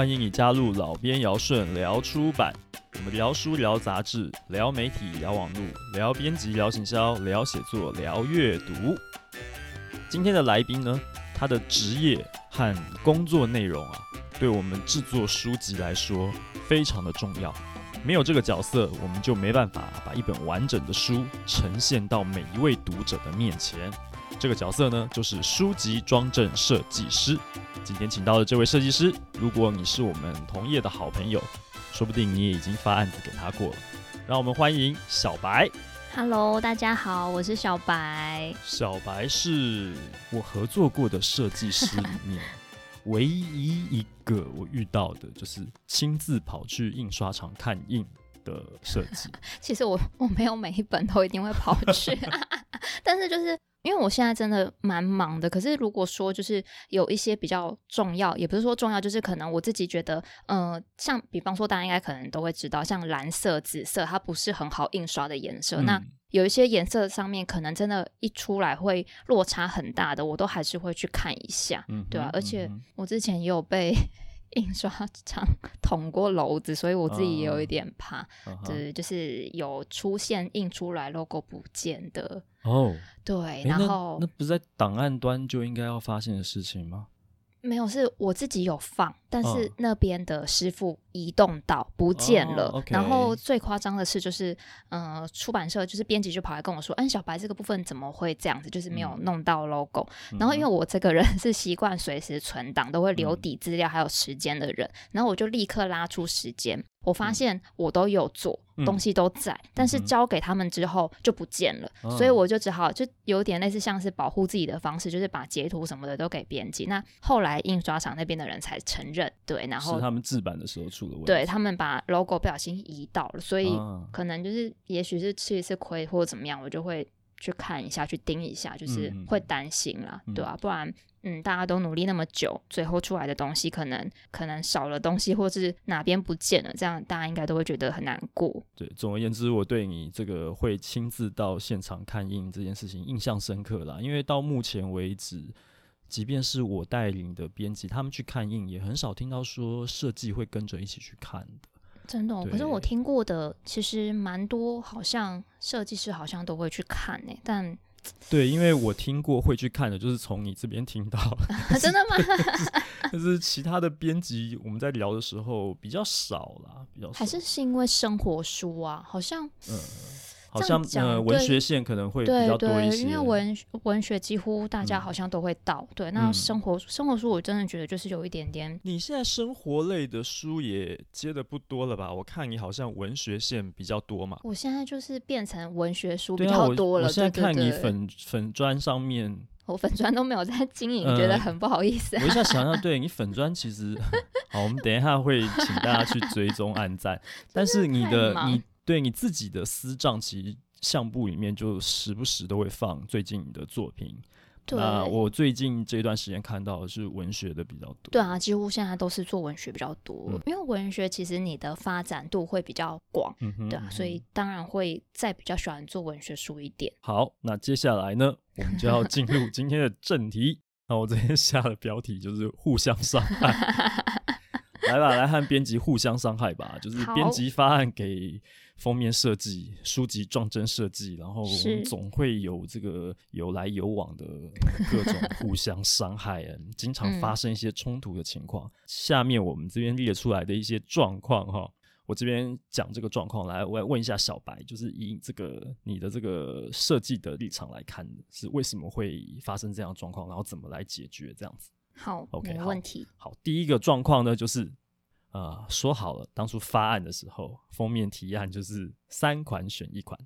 欢迎你加入老编尧顺聊出版。我们聊书、聊杂志、聊媒体、聊网络、聊编辑、聊行销、聊写作、聊阅读。今天的来宾呢，他的职业和工作内容啊，对我们制作书籍来说非常的重要。没有这个角色，我们就没办法把一本完整的书呈现到每一位读者的面前。这个角色呢，就是书籍装帧设计师。今天请到的这位设计师，如果你是我们同业的好朋友，说不定你也已经发案子给他过了。让我们欢迎小白。Hello，大家好，我是小白。小白是我合作过的设计师里 面唯一一个我遇到的，就是亲自跑去印刷厂看印的设计。其实我我没有每一本都一定会跑去，但是就是。因为我现在真的蛮忙的，可是如果说就是有一些比较重要，也不是说重要，就是可能我自己觉得，呃，像比方说大家应该可能都会知道，像蓝色、紫色，它不是很好印刷的颜色。嗯、那有一些颜色上面可能真的，一出来会落差很大的，我都还是会去看一下，嗯、对啊，而且我之前也有被。印刷厂捅过篓子，所以我自己也有一点怕，对、uh. 就是有出现印出来 logo 不见的哦，oh. 对，然后那，那不是在档案端就应该要发现的事情吗？没有，是我自己有放，但是那边的师傅移动到不见了。Oh, okay. 然后最夸张的是，就是呃，出版社就是编辑就跑来跟我说：“嗯，小白这个部分怎么会这样子？就是没有弄到 logo。嗯”然后因为我这个人 是习惯随时存档，都会留底资料还有时间的人，然后我就立刻拉出时间。我发现我都有做、嗯、东西都在、嗯，但是交给他们之后就不见了、嗯，所以我就只好就有点类似像是保护自己的方式，就是把截图什么的都给编辑。那后来印刷厂那边的人才承认，对，然后是他们制版的时候出了问题，对他们把 logo 不小心移到了，所以可能就是也许是吃一次亏或者怎么样，我就会去看一下，去盯一下，就是会担心啦，嗯、对啊，不然。嗯，大家都努力那么久，最后出来的东西可能可能少了东西，或是哪边不见了，这样大家应该都会觉得很难过。对，总而言之，我对你这个会亲自到现场看印这件事情印象深刻啦。因为到目前为止，即便是我带领的编辑，他们去看印，也很少听到说设计会跟着一起去看的。真的哦，可是我听过的其实蛮多，好像设计师好像都会去看呢，但。对，因为我听过会去看的，就是从你这边听到。真的吗？就是其他的编辑，我们在聊的时候比较少啦，比较少。还是是因为生活书啊？好像嗯。好像呃，文学线可能会比较多一些，因为文文学几乎大家好像都会到。嗯、对，那生活生活书，我真的觉得就是有一点点。你现在生活类的书也接的不多了吧？我看你好像文学线比较多嘛。我现在就是变成文学书比较多了。对啊，我，我现在看你粉粉砖上面，我粉砖都没有在经营，觉得很不好意思。我一下想想，对你粉砖其实 好，我们等一下会请大家去追踪暗赞，但是你的你。对你自己的私账，其实相簿里面就时不时都会放最近你的作品。对，那我最近这段时间看到的是文学的比较多。对啊，几乎现在都是做文学比较多，嗯、因为文学其实你的发展度会比较广，嗯哼，对啊，所以当然会再比较喜欢做文学书一点。好，那接下来呢，我们就要进入今天的正题。那我这边下的标题就是互相伤害。来吧，来和编辑互相伤害吧，就是编辑发案给。封面设计、书籍装帧设计，然后我们总会有这个有来有往的各种 互相伤害，经常发生一些冲突的情况。嗯。下面我们这边列出来的一些状况哈，我这边讲这个状况，来，我来问一下小白，就是以这个你的这个设计的立场来看，是为什么会发生这样的状况，然后怎么来解决这样子？好，OK，没问题。好，好，第一个状况呢，就是。啊、呃，说好了，当初发案的时候，封面提案就是三款选一款，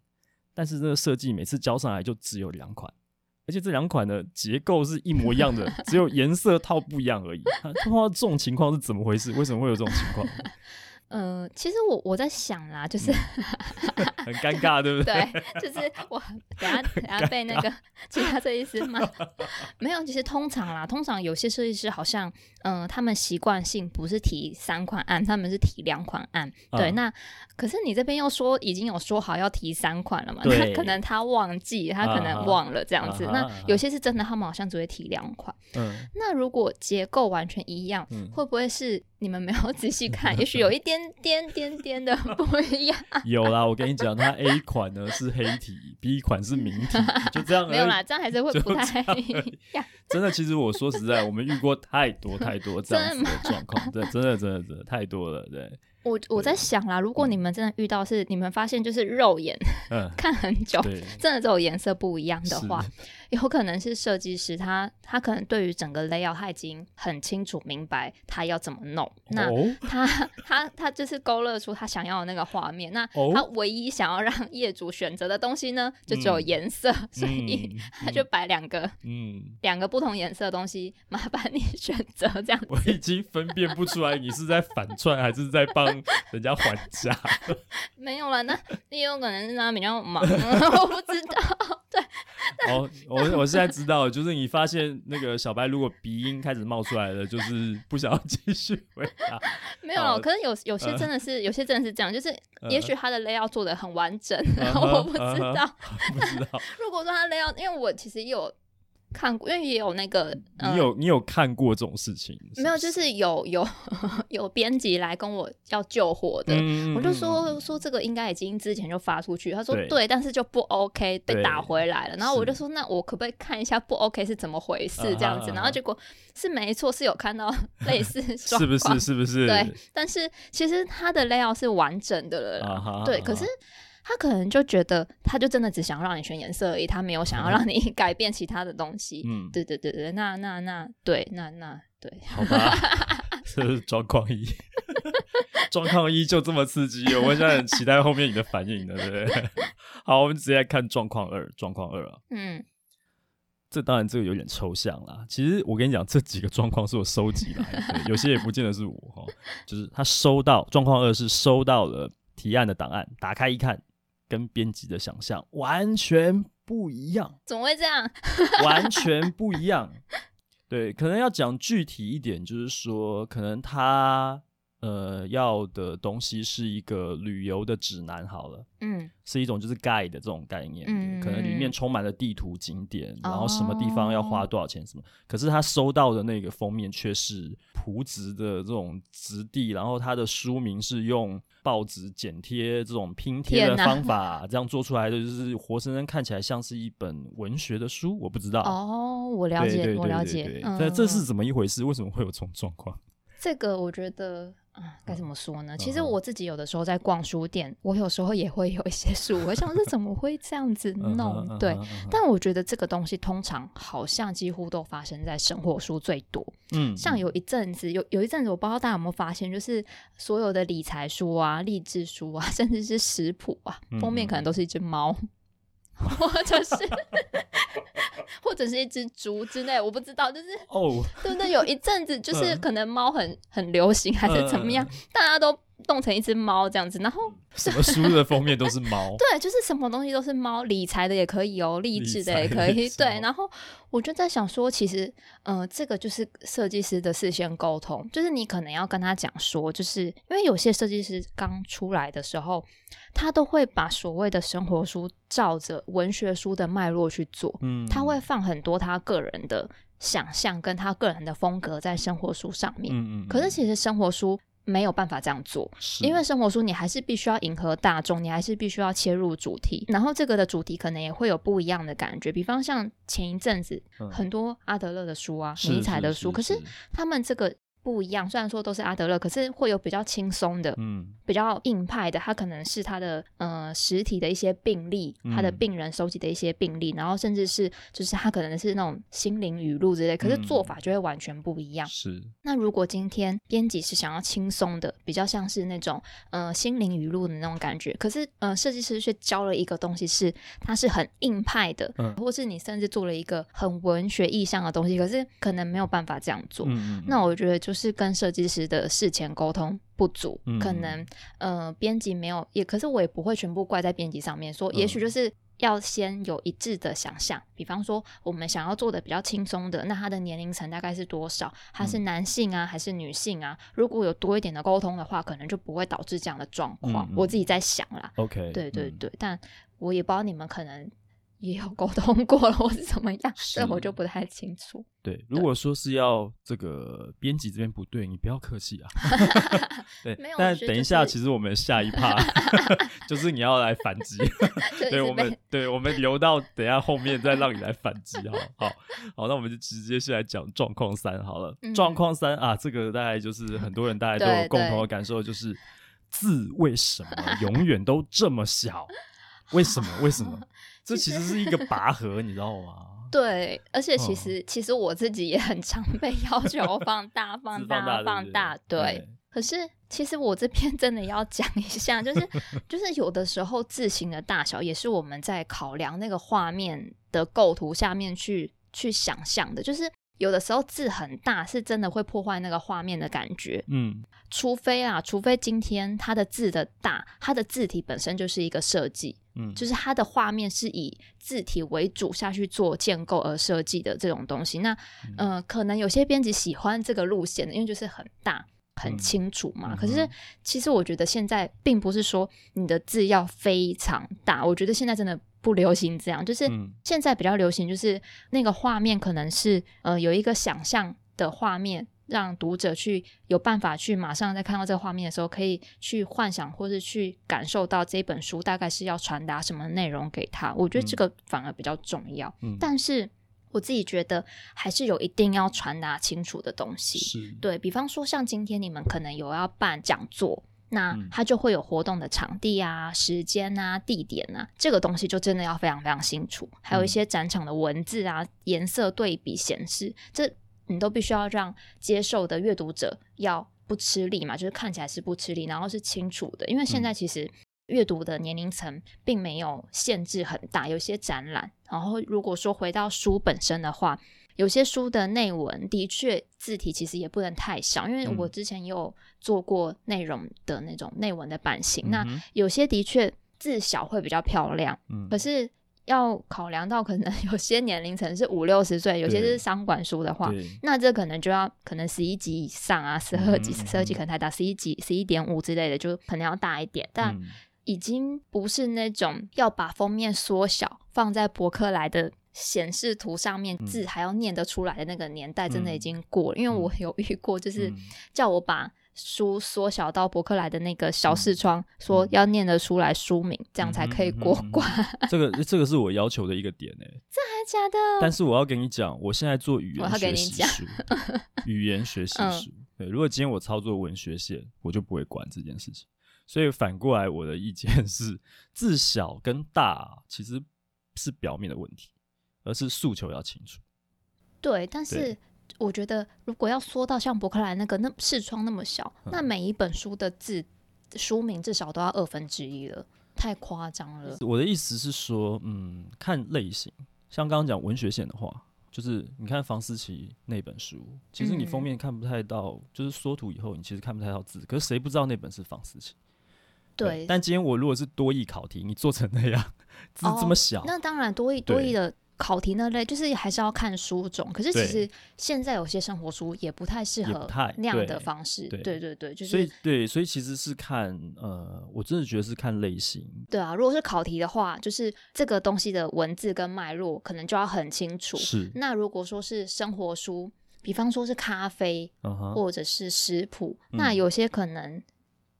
但是这个设计每次交上来就只有两款，而且这两款的结构是一模一样的，只有颜色套不一样而已。碰到这种情况是怎么回事？为什么会有这种情况？呃，其实我我在想啦，就是、嗯、很尴尬，对不对？对，就是我等下等下被那个 其他设计师骂。没有，其实通常啦，通常有些设计师好像，嗯、呃，他们习惯性不是提三款案，他们是提两款案。嗯、对，那可是你这边又说已经有说好要提三款了嘛？对那可能他忘记，他可能忘了这样子。啊、那有些是真的，他们好像只会提两款。嗯，那如果结构完全一样，嗯、会不会是？你们没有仔细看，也许有一点点点点的不一样。有啦，我跟你讲，它 A 款呢是黑体，B 款是明体，就这样。没有啦，这样还是会不太一样。真的，其实我说实在，我们遇过太多太多这样子的状况，对，真的真的真的太多了，对。我我在想啦，如果你们真的遇到是你们发现就是肉眼、嗯、看很久，真的这种颜色不一样的话，是有可能是设计师他他可能对于整个 layout 他已经很清楚明白他要怎么弄，哦、那 他他他就是勾勒出他想要的那个画面，那他唯一想要让业主选择的东西呢，就只有颜色，嗯、所以他就摆两个嗯两个不同颜色的东西，麻烦你 选择这样子。我已经分辨不出来你是在反串还是在帮。人家还价 没有了，那也有可能是他比较忙，我不知道。对，哦，我我现在知道，就是你发现那个小白如果鼻音开始冒出来了，就是不想要继续回答。没有了，可是有有些真的是，有些真的是这样，就是也许他的 layout 做的很完整，我不知道，不知道。如果说他 layout，因为我其实有。看过，因为也有那个，你有、呃、你有看过这种事情？是是没有，就是有有 有编辑来跟我要救火的，嗯、我就说说这个应该已经之前就发出去，他说对，对，但是就不 OK 被打回来了，然后我就说那我可不可以看一下不 OK 是怎么回事这样子？啊、然后结果是没错，是有看到 类似是不是？是不是？对，但是其实他的 layout 是完整的了，啊、对，可是。他可能就觉得，他就真的只想让你选颜色而已，他没有想要让你 改变其他的东西。嗯，对对对对，那那那对，那那对，好吧，这是状况一，状况一就这么刺激，我现在很期待后面你的反应的，对不对？好，我们直接来看状况二，状况二啊，嗯，这当然这个有点抽象啦。其实我跟你讲，这几个状况是我收集来的，有些也不见得是我哈，就是他收到状况二是收到了提案的档案，打开一看。跟编辑的想象完全不一样，怎么会这样？完全不一样。对，可能要讲具体一点，就是说，可能他呃要的东西是一个旅游的指南，好了，嗯，是一种就是 guide 的这种概念，嗯，可能里面充满了地图、景点，嗯、然后什么地方要花多少钱什么。哦、可是他收到的那个封面却是朴直的这种质地，然后他的书名是用。报纸剪贴这种拼贴的方法，这样做出来的就是活生生看起来像是一本文学的书。我不知道哦，我了解，我了解。这这是怎么一回事？为什么会有这种状况？这个我觉得。啊，该怎么说呢？其实我自己有的时候在逛书店，我有时候也会有一些书，我想说怎么会这样子弄？对，但我觉得这个东西通常好像几乎都发生在生活书最多。嗯，像有一阵子，有有一阵子，我不知道大家有没有发现，就是所有的理财书啊、励志书啊，甚至是食谱啊，封面可能都是一只猫。或者是，或者是一只猪之类，我不知道，就是哦，对不对？有一阵子就是可能猫很很流行，还是怎么样，大家都。弄成一只猫这样子，然后什么书的封面都是猫，对，就是什么东西都是猫，理财的也可以哦，励志的也可以，对。然后我就在想说，其实，呃，这个就是设计师的事先沟通，就是你可能要跟他讲说，就是因为有些设计师刚出来的时候，他都会把所谓的生活书照着文学书的脉络去做，嗯，他会放很多他个人的想象跟他个人的风格在生活书上面，嗯嗯。可是其实生活书。没有办法这样做，因为生活书你还是必须要迎合大众，你还是必须要切入主题，然后这个的主题可能也会有不一样的感觉。比方像前一阵子、嗯、很多阿德勒的书啊、尼采的书，可是他们这个。不一样，虽然说都是阿德勒，可是会有比较轻松的，嗯，比较硬派的。他可能是他的呃实体的一些病例，嗯、他的病人收集的一些病例，然后甚至是就是他可能是那种心灵语录之类，可是做法就会完全不一样。是、嗯。那如果今天编辑是想要轻松的，比较像是那种呃心灵语录的那种感觉，可是呃设计师却教了一个东西是它是很硬派的，嗯，或是你甚至做了一个很文学意象的东西，可是可能没有办法这样做。嗯、那我觉得就。就是跟设计师的事前沟通不足，嗯、可能呃编辑没有也，可是我也不会全部怪在编辑上面，说也许就是。要先有一致的想象，比方说我们想要做的比较轻松的，那他的年龄层大概是多少？他是男性啊，还是女性啊？如果有多一点的沟通的话，可能就不会导致这样的状况。我自己在想啦。OK，对对对，嗯、但我也不知道你们可能。也有沟通过了，或是怎么样，这我就不太清楚。对，如果说是要这个编辑这边不对，你不要客气啊。对，没有。但等一下，其实我们下一趴 就是你要来反击。对，我们对，我们留到等一下后面再让你来反击。好好好，那我们就直接先来讲状况三好了。状况三啊，这个大概就是很多人大家都有共同的感受，就是字为什么永远都这么小？为什么？为什么？这其实是一个拔河，你知道吗？对，而且其实、哦、其实我自己也很常被要求 放大、放大、放大。对，可是其实我这边真的要讲一下，就是就是有的时候字形的大小也是我们在考量那个画面的构图下面去去想象的，就是。有的时候字很大，是真的会破坏那个画面的感觉。嗯，除非啊，除非今天它的字的大，它的字体本身就是一个设计，嗯，就是它的画面是以字体为主下去做建构而设计的这种东西。那，嗯、呃，可能有些编辑喜欢这个路线的，因为就是很大。很清楚嘛，嗯、可是其实我觉得现在并不是说你的字要非常大，我觉得现在真的不流行这样，就是现在比较流行就是那个画面可能是呃有一个想象的画面，让读者去有办法去马上在看到这个画面的时候，可以去幻想或是去感受到这本书大概是要传达什么内容给他，我觉得这个反而比较重要，嗯、但是。我自己觉得还是有一定要传达清楚的东西，是。对，比方说像今天你们可能有要办讲座，那它就会有活动的场地啊、时间啊、地点啊，这个东西就真的要非常非常清楚。还有一些展场的文字啊、颜色对比显示，这你都必须要让接受的阅读者要不吃力嘛，就是看起来是不吃力，然后是清楚的，因为现在其实。阅读的年龄层并没有限制很大，有些展览。然后，如果说回到书本身的话，有些书的内文的确字体其实也不能太小，因为我之前也有做过内容的那种内文的版型。嗯、那有些的确字小会比较漂亮，嗯、可是要考量到可能 有些年龄层是五六十岁，有些是商管书的话，那这可能就要可能十一级以上啊，十二级、十二级可能太大，十一级、十一点五之类的就可能要大一点，但。嗯。已经不是那种要把封面缩小放在博客来的显示图上面，字还要念得出来的那个年代，真的已经过了。嗯、因为我有遇过，就是叫我把书缩小到博客来的那个小视窗，嗯、说要念得出来书名，嗯、这样才可以过关。这个这个是我要求的一个点诶，这还假的？但是我要跟你讲，我现在做语言学习书，语言学习 书。嗯、对，如果今天我操作文学线，我就不会管这件事情。所以反过来，我的意见是，字小跟大其实是表面的问题，而是诉求要清楚。对，但是我觉得，如果要说到像伯克莱那个那视窗那么小，嗯、那每一本书的字书名至少都要二分之一了，太夸张了。我的意思是说，嗯，看类型，像刚刚讲文学线的话，就是你看房思琪那本书，其实你封面看不太到，嗯、就是缩图以后，你其实看不太到字，可是谁不知道那本是房思琪？对，但今天我如果是多义考题，你做成那样 字这么小，哦、那当然多义多义的考题那类，就是还是要看书种。可是其实现在有些生活书也不太适合那样的方式。对对对，对，就是所以对，所以其实是看呃，我真的觉得是看类型。对啊，如果是考题的话，就是这个东西的文字跟脉络可能就要很清楚。是。那如果说是生活书，比方说是咖啡，或者是食谱，嗯、那有些可能。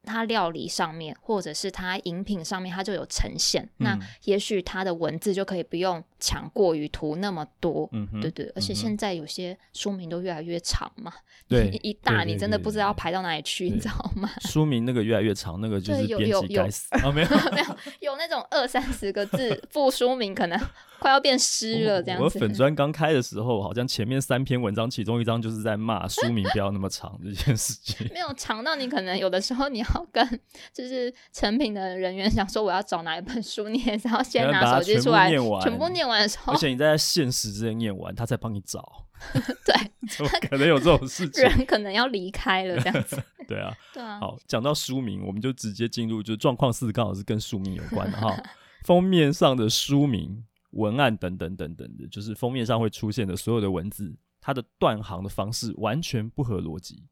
它料理上面，或者是它饮品上面，它就有呈现。嗯、那也许它的文字就可以不用强过于图那么多。嗯哼，对对。而且现在有些书名都越来越长嘛，对，一大你真的不知道要排到哪里去，你知道吗？书名那个越来越长，那个就是编辑该死。哦，没有 没有，有那种二三十个字副书名，可能快要变诗了这样子。我粉砖刚开的时候，好像前面三篇文章，其中一张就是在骂书名不要那么长这件事情。没有长到你可能有的时候你要。跟就是成品的人员想说，我要找哪一本书，你也是要先拿手机出来，全部念完的时候，而且你在限时之内念完，他才帮你找。对，怎么可能有这种事情？人可能要离开了这样子。对啊，对啊。好，讲到书名，我们就直接进入，就状况四刚好是跟书名有关的哈。封面上的书名、文案等等等等的，就是封面上会出现的所有的文字，它的断行的方式完全不合逻辑。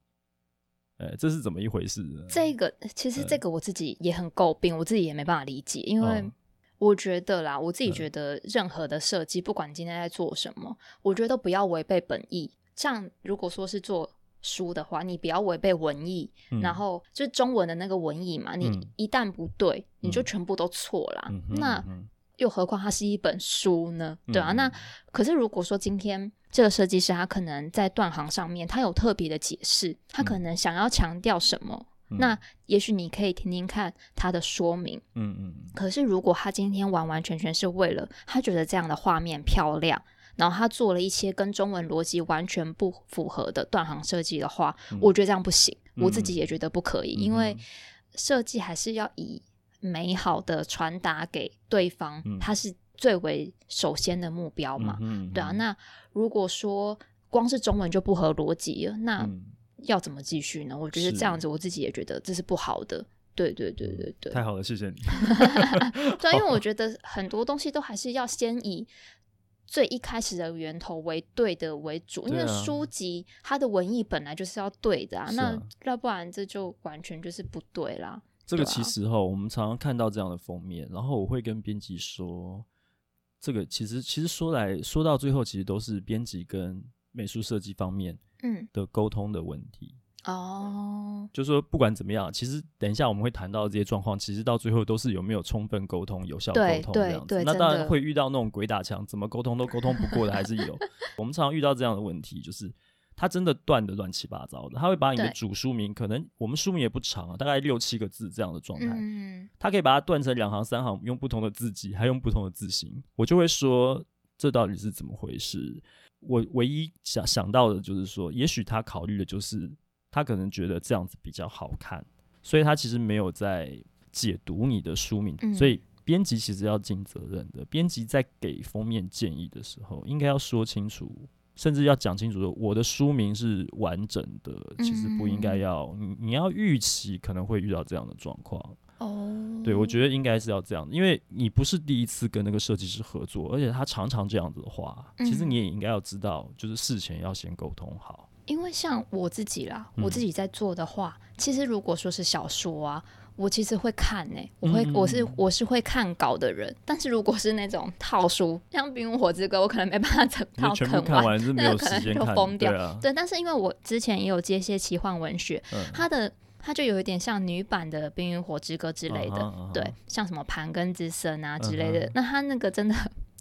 这是怎么一回事呢？这个其实这个我自己也很诟病，我自己也没办法理解，因为我觉得啦，我自己觉得任何的设计，不管今天在做什么，我觉得都不要违背本意。像如果说是做书的话，你不要违背文意，嗯、然后就是中文的那个文意嘛，你一旦不对，嗯、你就全部都错啦。嗯、那又何况它是一本书呢？嗯、对啊，那可是如果说今天这个设计师他可能在断行上面，他有特别的解释，他可能想要强调什么，嗯、那也许你可以听听看他的说明。嗯嗯。可是如果他今天完完全全是为了他觉得这样的画面漂亮。然后他做了一些跟中文逻辑完全不符合的断行设计的话，嗯、我觉得这样不行。嗯、我自己也觉得不可以，嗯、因为设计还是要以美好的传达给对方，嗯、它是最为首先的目标嘛。嗯、对啊，那如果说光是中文就不合逻辑了，那要怎么继续呢？我觉得这样子，我自己也觉得这是不好的。对对对对对，太好了，谢谢你。对，因为我 觉得很多东西都还是要先以。最一开始的源头为对的为主，因为书籍它的文艺本来就是要对的啊，啊那要不然这就完全就是不对啦。这个其实哈，我们常常看到这样的封面，然后我会跟编辑说，这个其实其实说来说到最后，其实都是编辑跟美术设计方面嗯的沟通的问题。嗯哦，就是说不管怎么样，其实等一下我们会谈到这些状况，其实到最后都是有没有充分沟通、有效沟通这样子。那当然会遇到那种鬼打墙，怎么沟通都沟通不过的，还是有。我们常常遇到这样的问题，就是他真的断的乱七八糟的。他会把你的主书名，可能我们书名也不长啊，大概六七个字这样的状态，嗯，他可以把它断成两行、三行，用不同的字迹，还用不同的字形。我就会说，这到底是怎么回事？我唯一想想到的就是说，也许他考虑的就是。他可能觉得这样子比较好看，所以他其实没有在解读你的书名。嗯、所以编辑其实要尽责任的。编辑在给封面建议的时候，应该要说清楚，甚至要讲清楚说，我的书名是完整的，其实不应该要你。你要预期可能会遇到这样的状况。哦，对，我觉得应该是要这样，因为你不是第一次跟那个设计师合作，而且他常常这样子的话，其实你也应该要知道，就是事前要先沟通好。因为像我自己啦，我自己在做的话，嗯、其实如果说是小说啊，我其实会看呢、欸，我会，嗯、我是我是会看稿的人。但是如果是那种套书，像《冰与火之歌》，我可能没办法 整套啃完，看完是没有时间看，那个可能就疯掉。对但是因为我之前也有接一些奇幻文学，嗯、它的它就有一点像女版的《冰与火之歌》之类的，对，像什么盘根之森啊之类的。那它那个真的。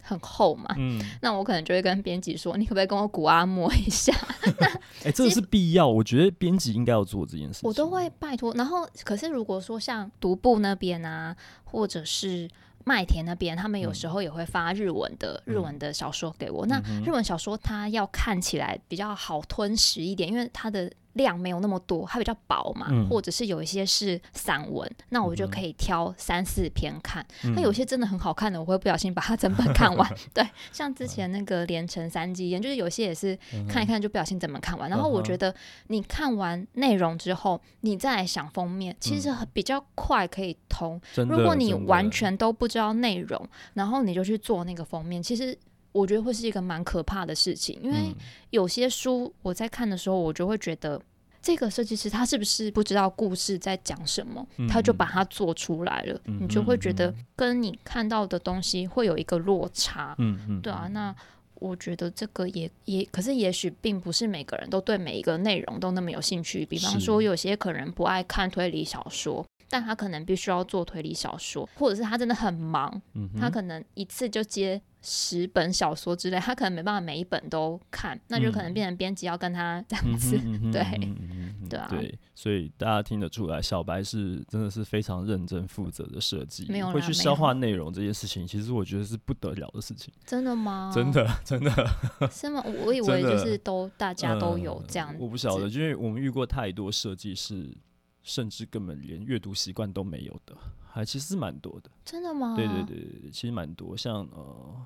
很厚嘛，嗯，那我可能就会跟编辑说，你可不可以跟我古阿摸一下？哎、欸，这个是必要，我觉得编辑应该要做这件事情。我都会拜托。然后，可是如果说像独步那边啊，或者是麦田那边，他们有时候也会发日文的、嗯、日文的小说给我。嗯、那日文小说它要看起来比较好吞食一点，因为它的。量没有那么多，它比较薄嘛，嗯、或者是有一些是散文，那我就可以挑三四篇看。那、嗯、有些真的很好看的，我会不小心把它整本看完。对，像之前那个《连城三季》，就是有些也是看一看就不小心整本看完。嗯、然后我觉得你看完内容之后，你再来想封面，其实比较快可以通。嗯、如果你完全都不知道内容，然后你就去做那个封面，其实。我觉得会是一个蛮可怕的事情，因为有些书我在看的时候，我就会觉得这个设计师他是不是不知道故事在讲什么，他就把它做出来了，你就会觉得跟你看到的东西会有一个落差。嗯，对啊，那我觉得这个也也，可是也许并不是每个人都对每一个内容都那么有兴趣。比方说，有些可能不爱看推理小说，但他可能必须要做推理小说，或者是他真的很忙，他可能一次就接。十本小说之类，他可能没办法每一本都看，那就可能变成编辑要跟他这样子，对，对啊，对，所以大家听得出来，小白是真的是非常认真负责的设计，没有会去消化内容这件事情，其实我觉得是不得了的事情。真的吗？真的，真的 是吗？我以为就是都大家都有这样，我不晓得，因为我们遇过太多设计师，甚至根本连阅读习惯都没有的。还其实是蛮多的，真的吗？对对对，其实蛮多，像呃，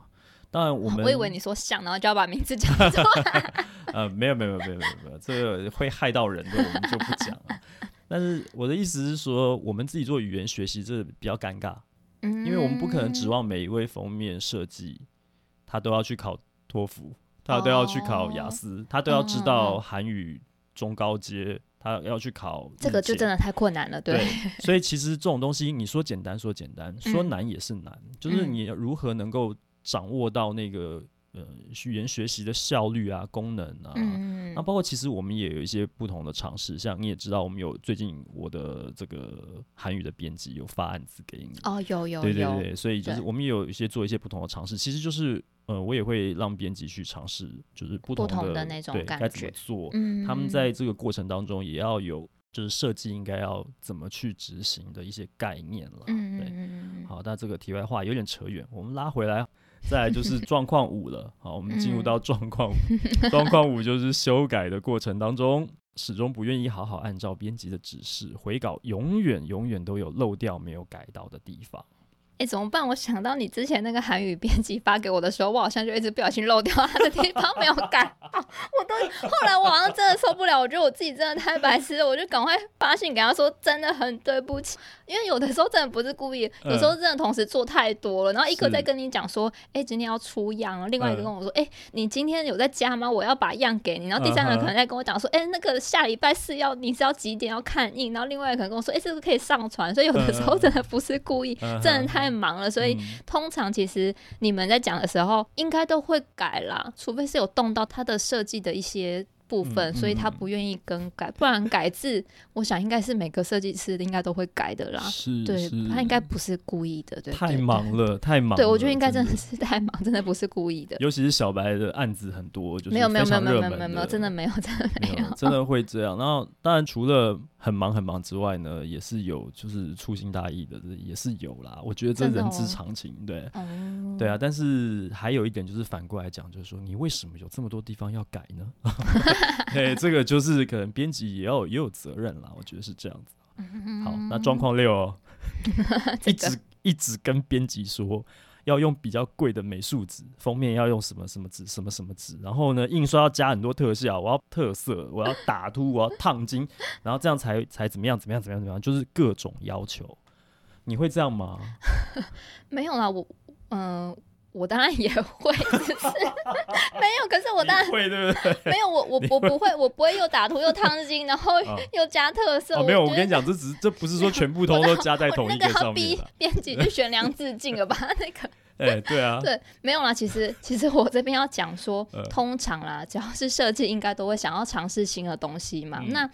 当然我们 我以为你说像，然后就要把名字讲出来。呃，没有没有没有没有没有，这个会害到人的，我们就不讲了。但是我的意思是说，我们自己做语言学习，这比较尴尬，嗯，因为我们不可能指望每一位封面设计，他都要去考托福，他都要去考雅思，哦、他都要知道韩语中高阶，他要去考。这个就真的太困难了，对。对所以其实这种东西，你说简单说简单，说难也是难，嗯、就是你如何能够掌握到那个。呃，语言学习的效率啊，功能啊，嗯，那包括其实我们也有一些不同的尝试，像你也知道，我们有最近我的这个韩语的编辑有发案子给你哦，有有对对对，所以就是我们也有一些做一些不同的尝试，其实就是呃，我也会让编辑去尝试，就是不同的，那种感觉，做，嗯，他们在这个过程当中也要有就是设计应该要怎么去执行的一些概念了，嗯对，好，那这个题外话有点扯远，我们拉回来。再来就是状况五了，好，我们进入到状况五。状况五就是修改的过程当中，始终不愿意好好按照编辑的指示回稿，永远永远都有漏掉没有改到的地方。哎、欸，怎么办？我想到你之前那个韩语编辑发给我的时候，我好像就一直不小心漏掉他的地方没有改到。我都 后来我好像真的受不了，我觉得我自己真的太白痴了，我就赶快发信给他说，真的很对不起。因为有的时候真的不是故意，有时候真的同时做太多了，然后一个在跟你讲说，哎、欸，今天要出样了，另外一个跟我说，哎、欸，你今天有在家吗？我要把样给你。然后第三个人可能在跟我讲说，哎、欸，那个下礼拜四要你是要几点要看印？然后另外一个可能跟我说，哎、欸，这个可以上传。所以有的时候真的不是故意，真的太。太忙了，所以通常其实你们在讲的时候，应该都会改啦，除非是有动到他的设计的一些。部分，所以他不愿意更改，不然改字，我想应该是每个设计师应该都会改的啦。是，对，他应该不是故意的，对。太忙了，太忙了。对，我觉得应该真的是太忙，真的不是故意的。尤其是小白的案子很多，就是没有没有没有没有没有没有，真的没有真的没有，真的会这样。然后当然除了很忙很忙之外呢，也是有就是粗心大意的，也是有啦。我觉得这人之常情，对，对啊。但是还有一点就是反过来讲，就是说你为什么有这么多地方要改呢？对，这个就是可能编辑也要也有责任啦，我觉得是这样子。好，那状况六哦，一直一直跟编辑说要用比较贵的美术纸，封面要用什么什么纸，什么什么纸，然后呢，印刷要加很多特效，我要特色，我要打凸，我要烫金，然后这样才才怎么样怎么样怎么样怎么样，就是各种要求。你会这样吗？没有啦，我嗯。我当然也会，只是没有。可是我当然会，对不对？没有，我我我不会，我不会又打图又烫金，然后又加特色。哦，没有，我跟你讲，这只是这不是说全部都都加在同一个上面。那个要逼编辑去悬梁自尽了吧？那个，哎，对啊，对，没有啦。其实其实我这边要讲说，通常啦，只要是设计，应该都会想要尝试新的东西嘛。那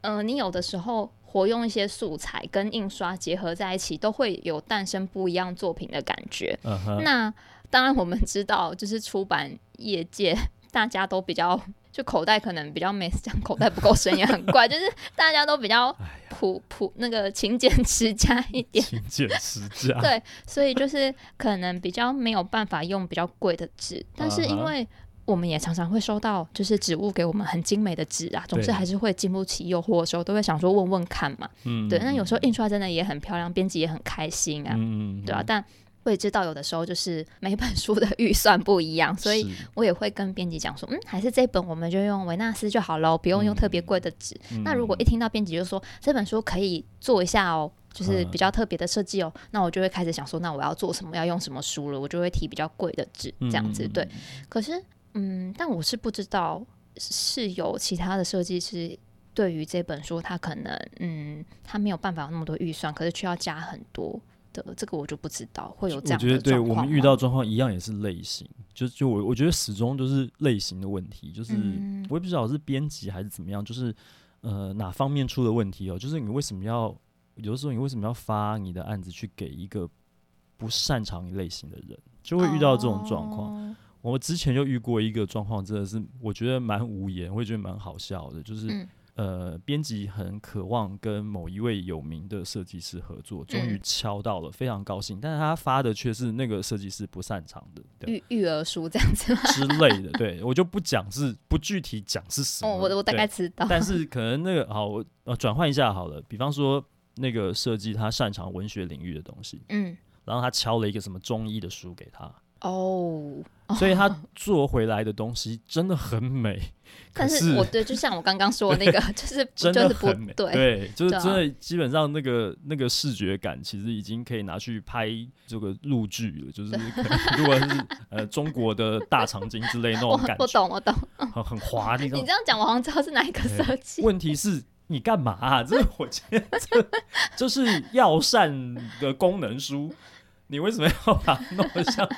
嗯，你有的时候活用一些素材跟印刷结合在一起，都会有诞生不一样作品的感觉。那当然，我们知道，就是出版业界 大家都比较，就口袋可能比较没讲口袋不够深也很怪，就是大家都比较普普那个勤俭持家一点，勤俭持家。对，所以就是可能比较没有办法用比较贵的纸，但是因为我们也常常会收到就是植物给我们很精美的纸啊，总是还是会经不起诱惑的时候，都会想说问问看嘛。嗯，对。那有时候印出来真的也很漂亮，编辑也很开心啊。嗯，对啊，但。会知道有的时候就是每本书的预算不一样，所以我也会跟编辑讲说，嗯，还是这本我们就用维纳斯就好了，不用用特别贵的纸。嗯、那如果一听到编辑就说这本书可以做一下哦，就是比较特别的设计哦，嗯、那我就会开始想说，那我要做什么，要用什么书了，我就会提比较贵的纸这样子。对，嗯、可是嗯，但我是不知道是有其他的设计师对于这本书，他可能嗯，他没有办法有那么多预算，可是却要加很多。的这个我就不知道会有这样的。我觉得对我们遇到状况一样也是类型，就就我我觉得始终都是类型的问题，就是、嗯、我也不知道是编辑还是怎么样，就是呃哪方面出了问题哦，就是你为什么要有的时候你为什么要发你的案子去给一个不擅长类型的人，就会遇到这种状况。哦、我之前就遇过一个状况，真的是我觉得蛮无言，我也觉得蛮好笑的，就是。嗯呃，编辑很渴望跟某一位有名的设计师合作，终于敲到了，非常高兴。但是他发的却是那个设计师不擅长的育育儿书这样子之类的。对，我就不讲是不具体讲是什么。哦，我我大概知道。但是可能那个好，我呃转换一下好了。比方说那个设计他擅长文学领域的东西，嗯，然后他敲了一个什么中医的书给他，哦。所以他做回来的东西真的很美，但是我对，就像我刚刚说的那个，就是 真的很美，对，对，就是真的基本上那个那个视觉感，其实已经可以拿去拍这个陆剧了，就是如果是呃中国的大长今之类那种感觉，我懂我懂，很很华丽。你这样讲，我好像知道是哪一个设计。问题是你干嘛啊？这我觉得这这是药膳的功能书，你为什么要把它弄得像？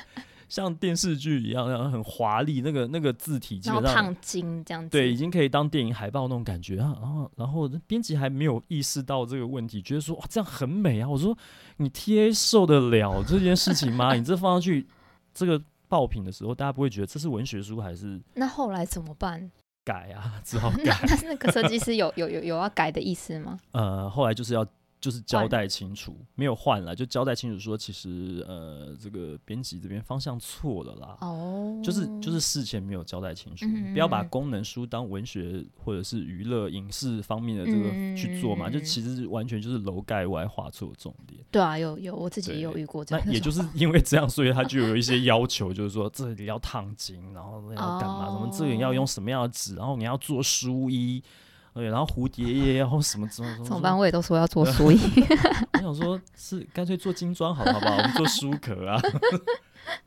像电视剧一样，然后很华丽，那个那个字体基本上烫金这样子，对，已经可以当电影海报那种感觉啊。然后，然后编辑还没有意识到这个问题，觉得说哇，这样很美啊。我说你 TA 受得了这件事情吗？你这放上去这个爆品的时候，大家不会觉得这是文学书还是？那后来怎么办？改啊，只好改。那那个设计师有有有有要改的意思吗？呃，后来就是要。就是交代清楚，没有换了，就交代清楚说，其实呃，这个编辑这边方向错了啦。哦，就是就是事前没有交代清楚，嗯、不要把功能书当文学或者是娱乐影视方面的这个去做嘛，嗯、就其实完全就是楼盖外画错重点。对啊，有有我自己也有遇过这样。那也就是因为这样，所以他就有一些要求，就是说这里要烫金，然后要干嘛？什么、哦、这里要用什么样的纸？然后你要做书衣。对，然后蝴蝶叶，然后什么什么什么，怎么办？我也都说要做 书衣。我想说，是干脆做精装好了，好不好？我们做书壳啊。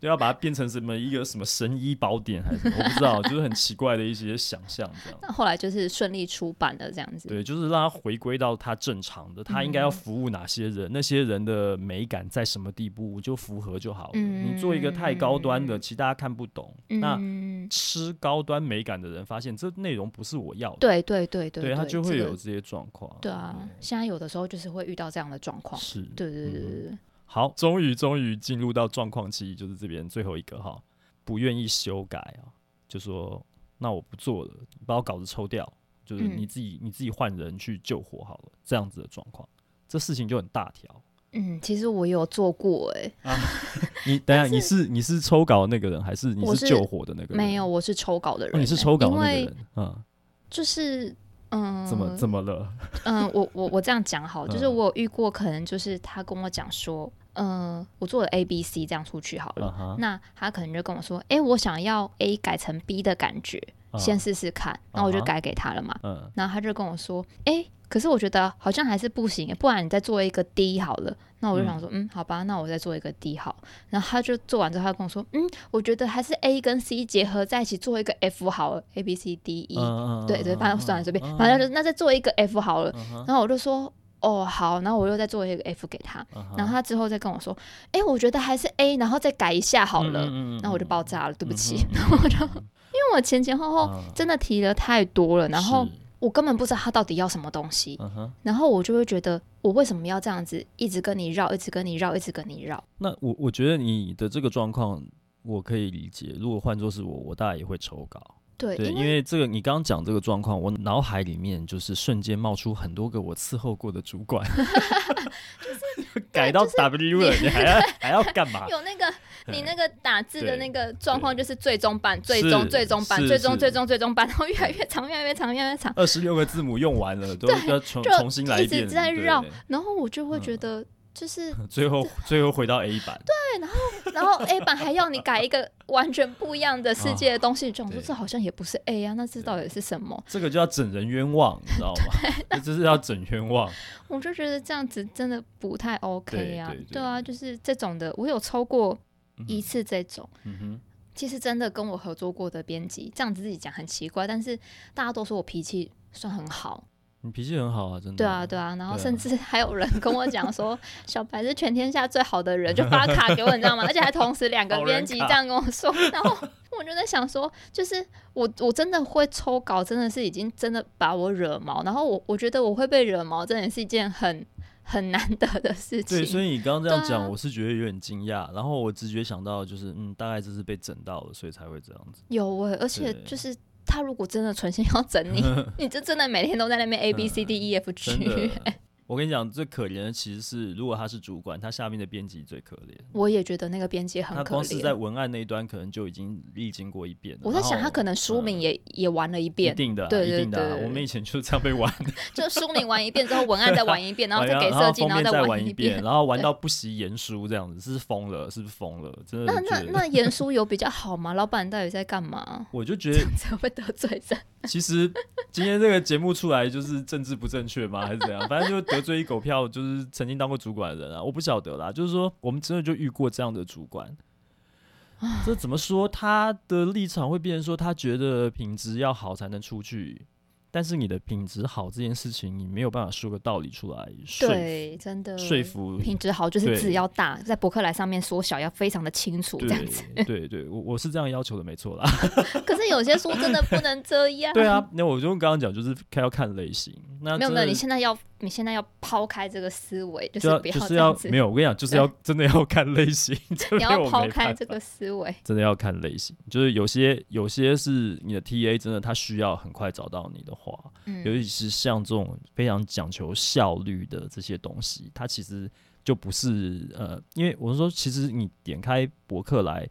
就要把它变成什么一个什么神医宝典还是什么？我不知道，就是很奇怪的一些想象这样。那后来就是顺利出版了这样子。对，就是让它回归到它正常的，它应该要服务哪些人，嗯、那些人的美感在什么地步就符合就好了。嗯、你做一个太高端的，其实大家看不懂。嗯、那吃高端美感的人发现这内容不是我要的，对对对对，对他就会有这些状况。对啊，对现在有的时候就是会遇到这样的状况。是，对对对对对。嗯好，终于终于进入到状况期，就是这边最后一个哈，不愿意修改啊，就说那我不做了，你把我稿子抽掉，就是你自己、嗯、你自己换人去救火好了，这样子的状况，这事情就很大条。嗯，其实我有做过哎、欸啊，你等下是你是你是抽稿的那个人，还是你是救火的那个人？没有，我是抽稿的人、欸哦。你是抽稿的那个人，为嗯，就是嗯，怎么怎么了？嗯，我我我这样讲好，就是我有遇过，可能就是他跟我讲说。嗯、呃，我做了 A、B、C 这样出去好了。Uh huh. 那他可能就跟我说：“哎、欸，我想要 A 改成 B 的感觉，uh huh. 先试试看。”那我就改给他了嘛。Uh huh. 然后他就跟我说：“哎、欸，可是我觉得好像还是不行，不然你再做一个 D 好了。”那我就想说：“嗯，嗯，好吧，那我再做一个 D 好。”然后他就做完之后，他跟我说：“嗯，我觉得还是 A 跟 C 结合在一起做一个 F 好了，A B C D E。Uh. 对对，反正算了，随便，反正就那再做一个 F 好了。Uh. 然后我就说。哦，好，然后我又再做一个 F 给他，uh huh. 然后他之后再跟我说，哎，我觉得还是 A，然后再改一下好了，然后我就爆炸了，对不起，然 后我就因为我前前后后真的提了太多了，然后我根本不知道他到底要什么东西，uh huh. 然后我就会觉得我为什么要这样子一直跟你绕，一直跟你绕，一直跟你绕？那我我觉得你的这个状况我可以理解，如果换作是我，我大概也会抽稿。对，对，因为这个你刚刚讲这个状况，我脑海里面就是瞬间冒出很多个我伺候过的主管，就是 改到 W 了，你还要 还要干嘛？有那个你那个打字的那个状况，就是最终版、最终、最终版、最终、最终、最终版，然后越来越长、越来越长、越来越长。二十六个字母用完了，都要重重新来一遍，一直在绕，然后我就会觉得。就是 最后最后回到 A 版，对，然后然后 A 版还要你改一个完全不一样的世界的东西，这种说这好像也不是 A 啊，那这到底是什么？这个就要整人冤枉，你知道吗？这是要整冤枉。我就觉得这样子真的不太 OK 啊，对啊，就是这种的，我有抽过一次这种，嗯哼，其实真的跟我合作过的编辑这样子自己讲很奇怪，但是大家都说我脾气算很好。你脾气很好啊，真的。对啊，对啊，然后甚至还有人跟我讲说，小白是全天下最好的人，就发卡给我，你知道吗？而且还同时两个编辑这样跟我说，然后我就在想说，就是我我真的会抽稿，真的是已经真的把我惹毛，然后我我觉得我会被惹毛，真的是一件很很难得的事情。对，所以你刚刚这样讲，啊、我是觉得有点惊讶，然后我直觉想到就是，嗯，大概就是被整到了，所以才会这样子。有诶、欸，而且就是。他如果真的存心要整你，你就真的每天都在那边 A B C D E F G。我跟你讲，最可怜的其实是，如果他是主管，他下面的编辑最可怜。我也觉得那个编辑很可怜。他光是在文案那一端，可能就已经历经过一遍了。我在想，他可能书名也、嗯、也玩了一遍。一定的，对对对，一定的。我们以前就是这样被玩的，就书名玩一遍之后，文案再玩一遍，然后再给设计，然后再玩一遍，然后玩到不惜言书这样子，是疯了，是不是疯了？真的。那那那言书有比较好吗？老板到底在干嘛？我就觉得这样会得罪人。其实今天这个节目出来，就是政治不正确吗？还是怎样？反正就得罪一狗票。就是曾经当过主管的人啊，我不晓得啦。就是说，我们真的就遇过这样的主管，这怎么说？他的立场会变成说，他觉得品质要好才能出去。但是你的品质好这件事情，你没有办法说个道理出来。对，真的说服品质好就是字要大，在博客来上面缩小要非常的清楚，这样子。对对，对，我我是这样要求的，没错啦。可是有些书真的不能这样。对啊，那我就刚刚讲，就是要看类型。那没有没有，你现在要你现在要抛开这个思维，就是不要就是要没有。我跟你讲，就是要真的要看类型。你要抛开这个思维，真的要看类型。就是有些有些是你的 TA，真的他需要很快找到你的。嗯，尤其是像这种非常讲求效率的这些东西，它其实就不是呃，因为我是说，其实你点开博客来，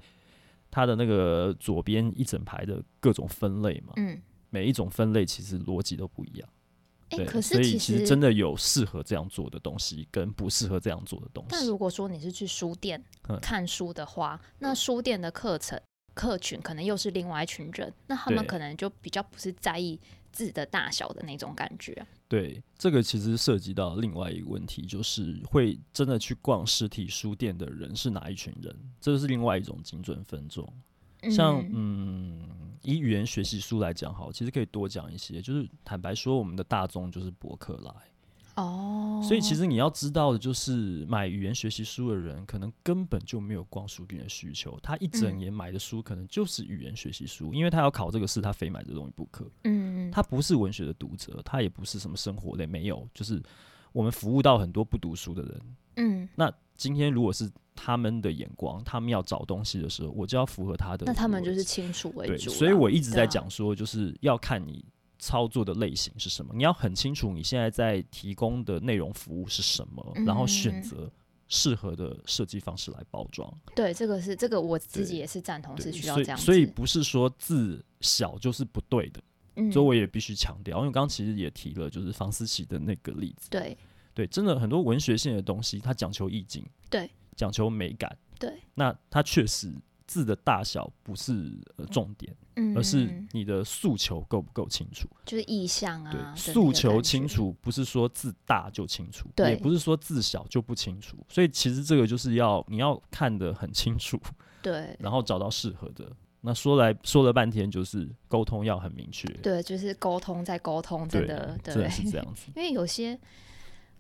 它的那个左边一整排的各种分类嘛，嗯，每一种分类其实逻辑都不一样。对，可是所以其实真的有适合这样做的东西，跟不适合这样做的东西。但如果说你是去书店看书的话，嗯，那书店的课程客群可能又是另外一群人，那他们可能就比较不是在意。字的大小的那种感觉，对，这个其实涉及到另外一个问题，就是会真的去逛实体书店的人是哪一群人？这是另外一种精准分众。像嗯，以语言学习书来讲，好，其实可以多讲一些。就是坦白说，我们的大众就是博客来。哦、oh，所以其实你要知道的就是，买语言学习书的人可能根本就没有逛书店的需求，他一整年买的书可能就是语言学习书，嗯，因为他要考这个试，他非买这东西不可。嗯，他不是文学的读者，他也不是什么生活类，没有，就是我们服务到很多不读书的人。嗯，那今天如果是他们的眼光，他们要找东西的时候，我就要符合他的，那他们就是清楚为主。所以我一直在讲说，就是要看你。操作的类型是什么？你要很清楚你现在在提供的内容服务是什么，嗯、然后选择适合的设计方式来包装。对，这个是这个我自己也是赞同，是需要这样子。所以不是说字小就是不对的，嗯、所以我也必须强调。因为刚刚其实也提了，就是房思琪的那个例子。对对，真的很多文学性的东西，它讲求意境，对，讲求美感，对。那它确实。字的大小不是呃重点，嗯，而是你的诉求够不够清楚，就是意向啊。对，诉求清楚不是说字大就清楚，对，也不是说字小就不清楚。所以其实这个就是要你要看得很清楚，对，然后找到适合的。那说来说了半天，就是沟通要很明确，对，就是沟通再沟通，真的，对，真的是这样子。因为有些。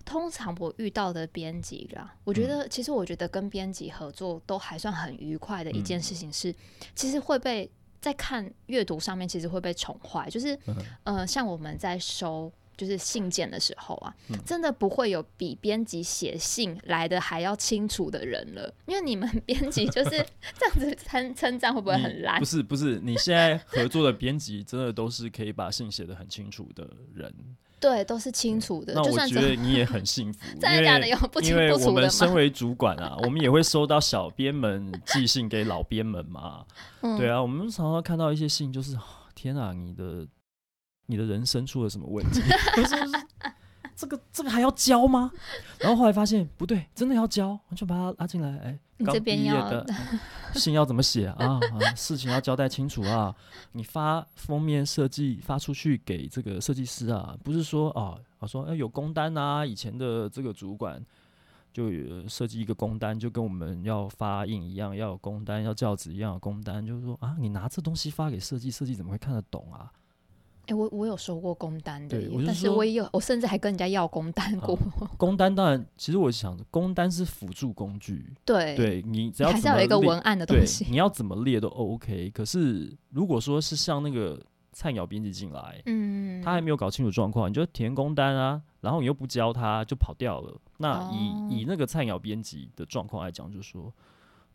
通常我遇到的编辑啦，我觉得、嗯、其实我觉得跟编辑合作都还算很愉快的一件事情是，嗯、其实会被在看阅读上面其实会被宠坏，就是、嗯、呃像我们在收就是信件的时候啊，嗯、真的不会有比编辑写信来的还要清楚的人了，因为你们编辑就是 这样子称称赞会不会很烂？不是不是，你现在合作的编辑真的都是可以把信写的很清楚的人。对，都是清楚的。那我觉得你也很幸福，真的假的？有不清不楚的？因为我们身为主管啊，我们也会收到小编们寄信给老编们嘛。嗯、对啊，我们常常看到一些信，就是天啊，你的你的人生出了什么问题？这个这个还要教吗？然后后来发现不对，真的要教，我就把他拉进来。哎，刚毕业的 信要怎么写啊，啊？事情要交代清楚啊！你发封面设计发出去给这个设计师啊，不是说啊，我说哎有工单啊，以前的这个主管就有设计一个工单，就跟我们要发印一样，要有工单，要教子一样有工单，就是说啊，你拿这东西发给设计，设计怎么会看得懂啊？哎、欸，我我有收过工单的，但是我也有，我甚至还跟人家要工单过。啊、工单当然，其实我想，工单是辅助工具。对，对你只要还是要有一个文案的东西，你要怎么列都 OK。可是如果说是像那个菜鸟编辑进来，嗯，他还没有搞清楚状况，你就填工单啊，然后你又不教他，就跑掉了。那以、哦、以那个菜鸟编辑的状况来讲，就是说，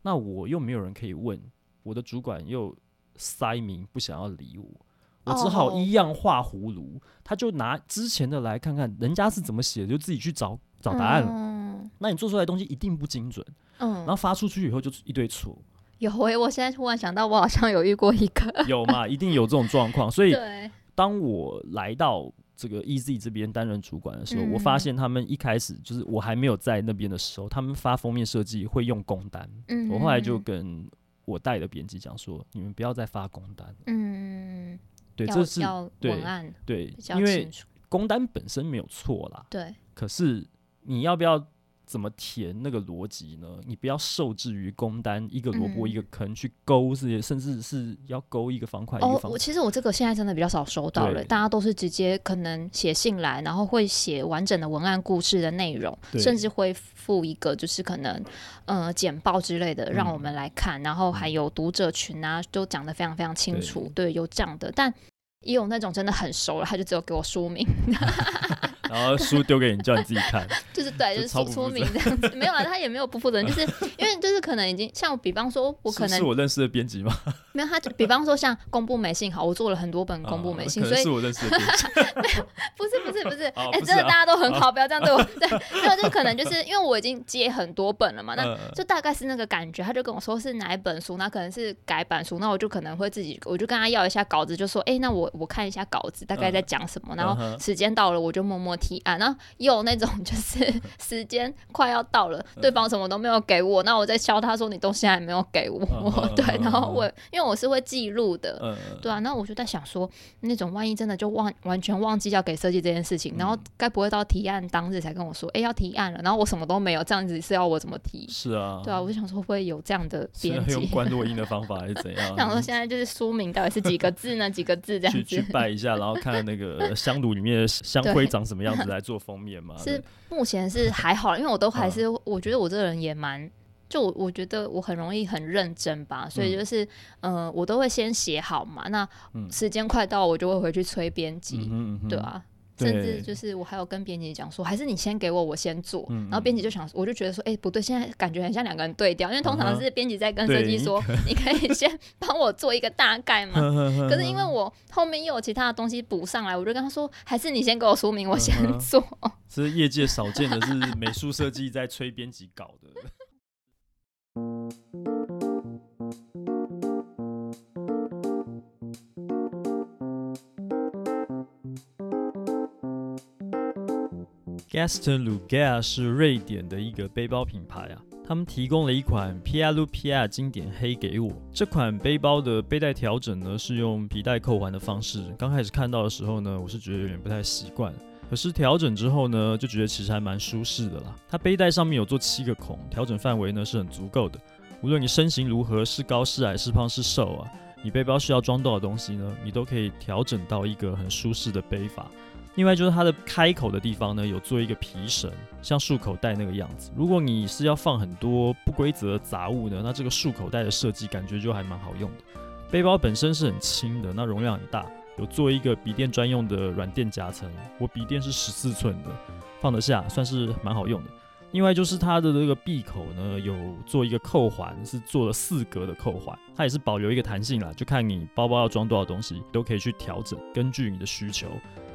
那我又没有人可以问，我的主管又塞明不想要理我。我只好一样画葫芦。Oh. 他就拿之前的来看看，人家是怎么写的，就自己去找找答案了。嗯、那你做出来的东西一定不精准，嗯，然后发出去以后就一堆错。有诶、欸，我现在突然想到，我好像有遇过一个。有嘛？一定有这种状况。所以，当我来到这个 EZ 这边担任主管的时候，嗯、我发现他们一开始就是我还没有在那边的时候，他们发封面设计会用工单。嗯，我后来就跟我带的编辑讲说，你们不要再发工单。嗯，对，这是文案对，对，因为工单本身没有错啦。对，可是你要不要？怎么填那个逻辑呢？你不要受制于工单一个萝卜一个坑去勾这些，甚至是要勾一个方块一个方块。哦，其实我这个现在真的比较少收到了，大家都是直接可能写信来，然后会写完整的文案故事的内容，甚至会附一个就是可能呃简报之类的让我们来看，嗯、然后还有读者群啊都讲的非常非常清楚，对，对，有这样的，但也有那种真的很熟了，他就只有给我书名。然后书丢给你，叫你自己看，就是对，就是出出名这样子，没有啊，他也没有不负责任，就是因为就是可能已经像比方说，我可能是，是我认识的编辑吗？没有，他就比方说像公布美信，好，我做了很多本公布美信，所以是我认识的编辑，没有，不是不是不是，哎，真的大家都很好，不要这样对我，对，没有，就可能就是因为我已经接很多本了嘛，那就大概是那个感觉，他就跟我说是哪一本书，那可能是改版书，那我就可能会自己，我就跟他要一下稿子，就说，哎，那我我看一下稿子大概在讲什么，然后时间到了我就默默提案，然后。有那种 就是时间快要到了，对方什么都没有给我，那我在敲他说，你东西还没有给我，对，然后我因为我是会记录的，对啊，那我就在想说，那种万一真的就忘完全忘记要给设计这件事情，然后该不会到提案当日才跟我说，哎，要提案了，然后我什么都没有，这样子是要我怎么提？是啊，对啊，我就想说会不会有这样的编辑 用关落音的方法还是怎样？想说现在就是书名到底是几个字呢？几个字这样子？去去拜一下，然后看那个香炉里面的香灰长什么样子 来做封面嘛？是目前是还好，因为我都还是，我觉得我这个人也蛮，就我我觉得我很容易很认真吧，所以就是，呃，我都会先写好嘛，那时间快到，我就会回去催编辑，对啊。甚至就是我还有跟编辑讲说，还是你先给我，我先做。然后编辑就想，我就觉得说，哎，不对，现在感觉很像两个人对调，因为通常是编辑在跟设计说，你可以先 帮我做一个大概嘛。可是因为我后面又有其他的东西补上来，我就跟他说，还是你先给我说明，我先做。这是业界少见的是美术设计在催编辑稿的。Gaston l u g a r 是瑞典的一个背包品牌啊，他们提供了一款 p r l p r 经典黑给我。这款背包的背带调整呢，是用皮带扣环的方式。刚开始看到的时候呢，我是觉得有点不太习惯，可是调整之后呢，就觉得其实还蛮舒适的啦。它背带上面有做七个孔，调整范围呢是很足够的。无论你身形如何，是高是矮，是胖是瘦啊，你背包需要装多少东西呢，你都可以调整到一个很舒适的背法。另外就是它的开口的地方呢，有做一个皮绳，像束口袋那个样子。如果你是要放很多不规则杂物呢，那这个束口袋的设计感觉就还蛮好用的。背包本身是很轻的，那容量很大，有做一个笔电专用的软垫夹层。我笔电是十四寸的，放得下，算是蛮好用的。另外就是它的这个闭口呢，有做一个扣环，是做了四格的扣环，它也是保留一个弹性啦，就看你包包要装多少东西，都可以去调整，根据你的需求。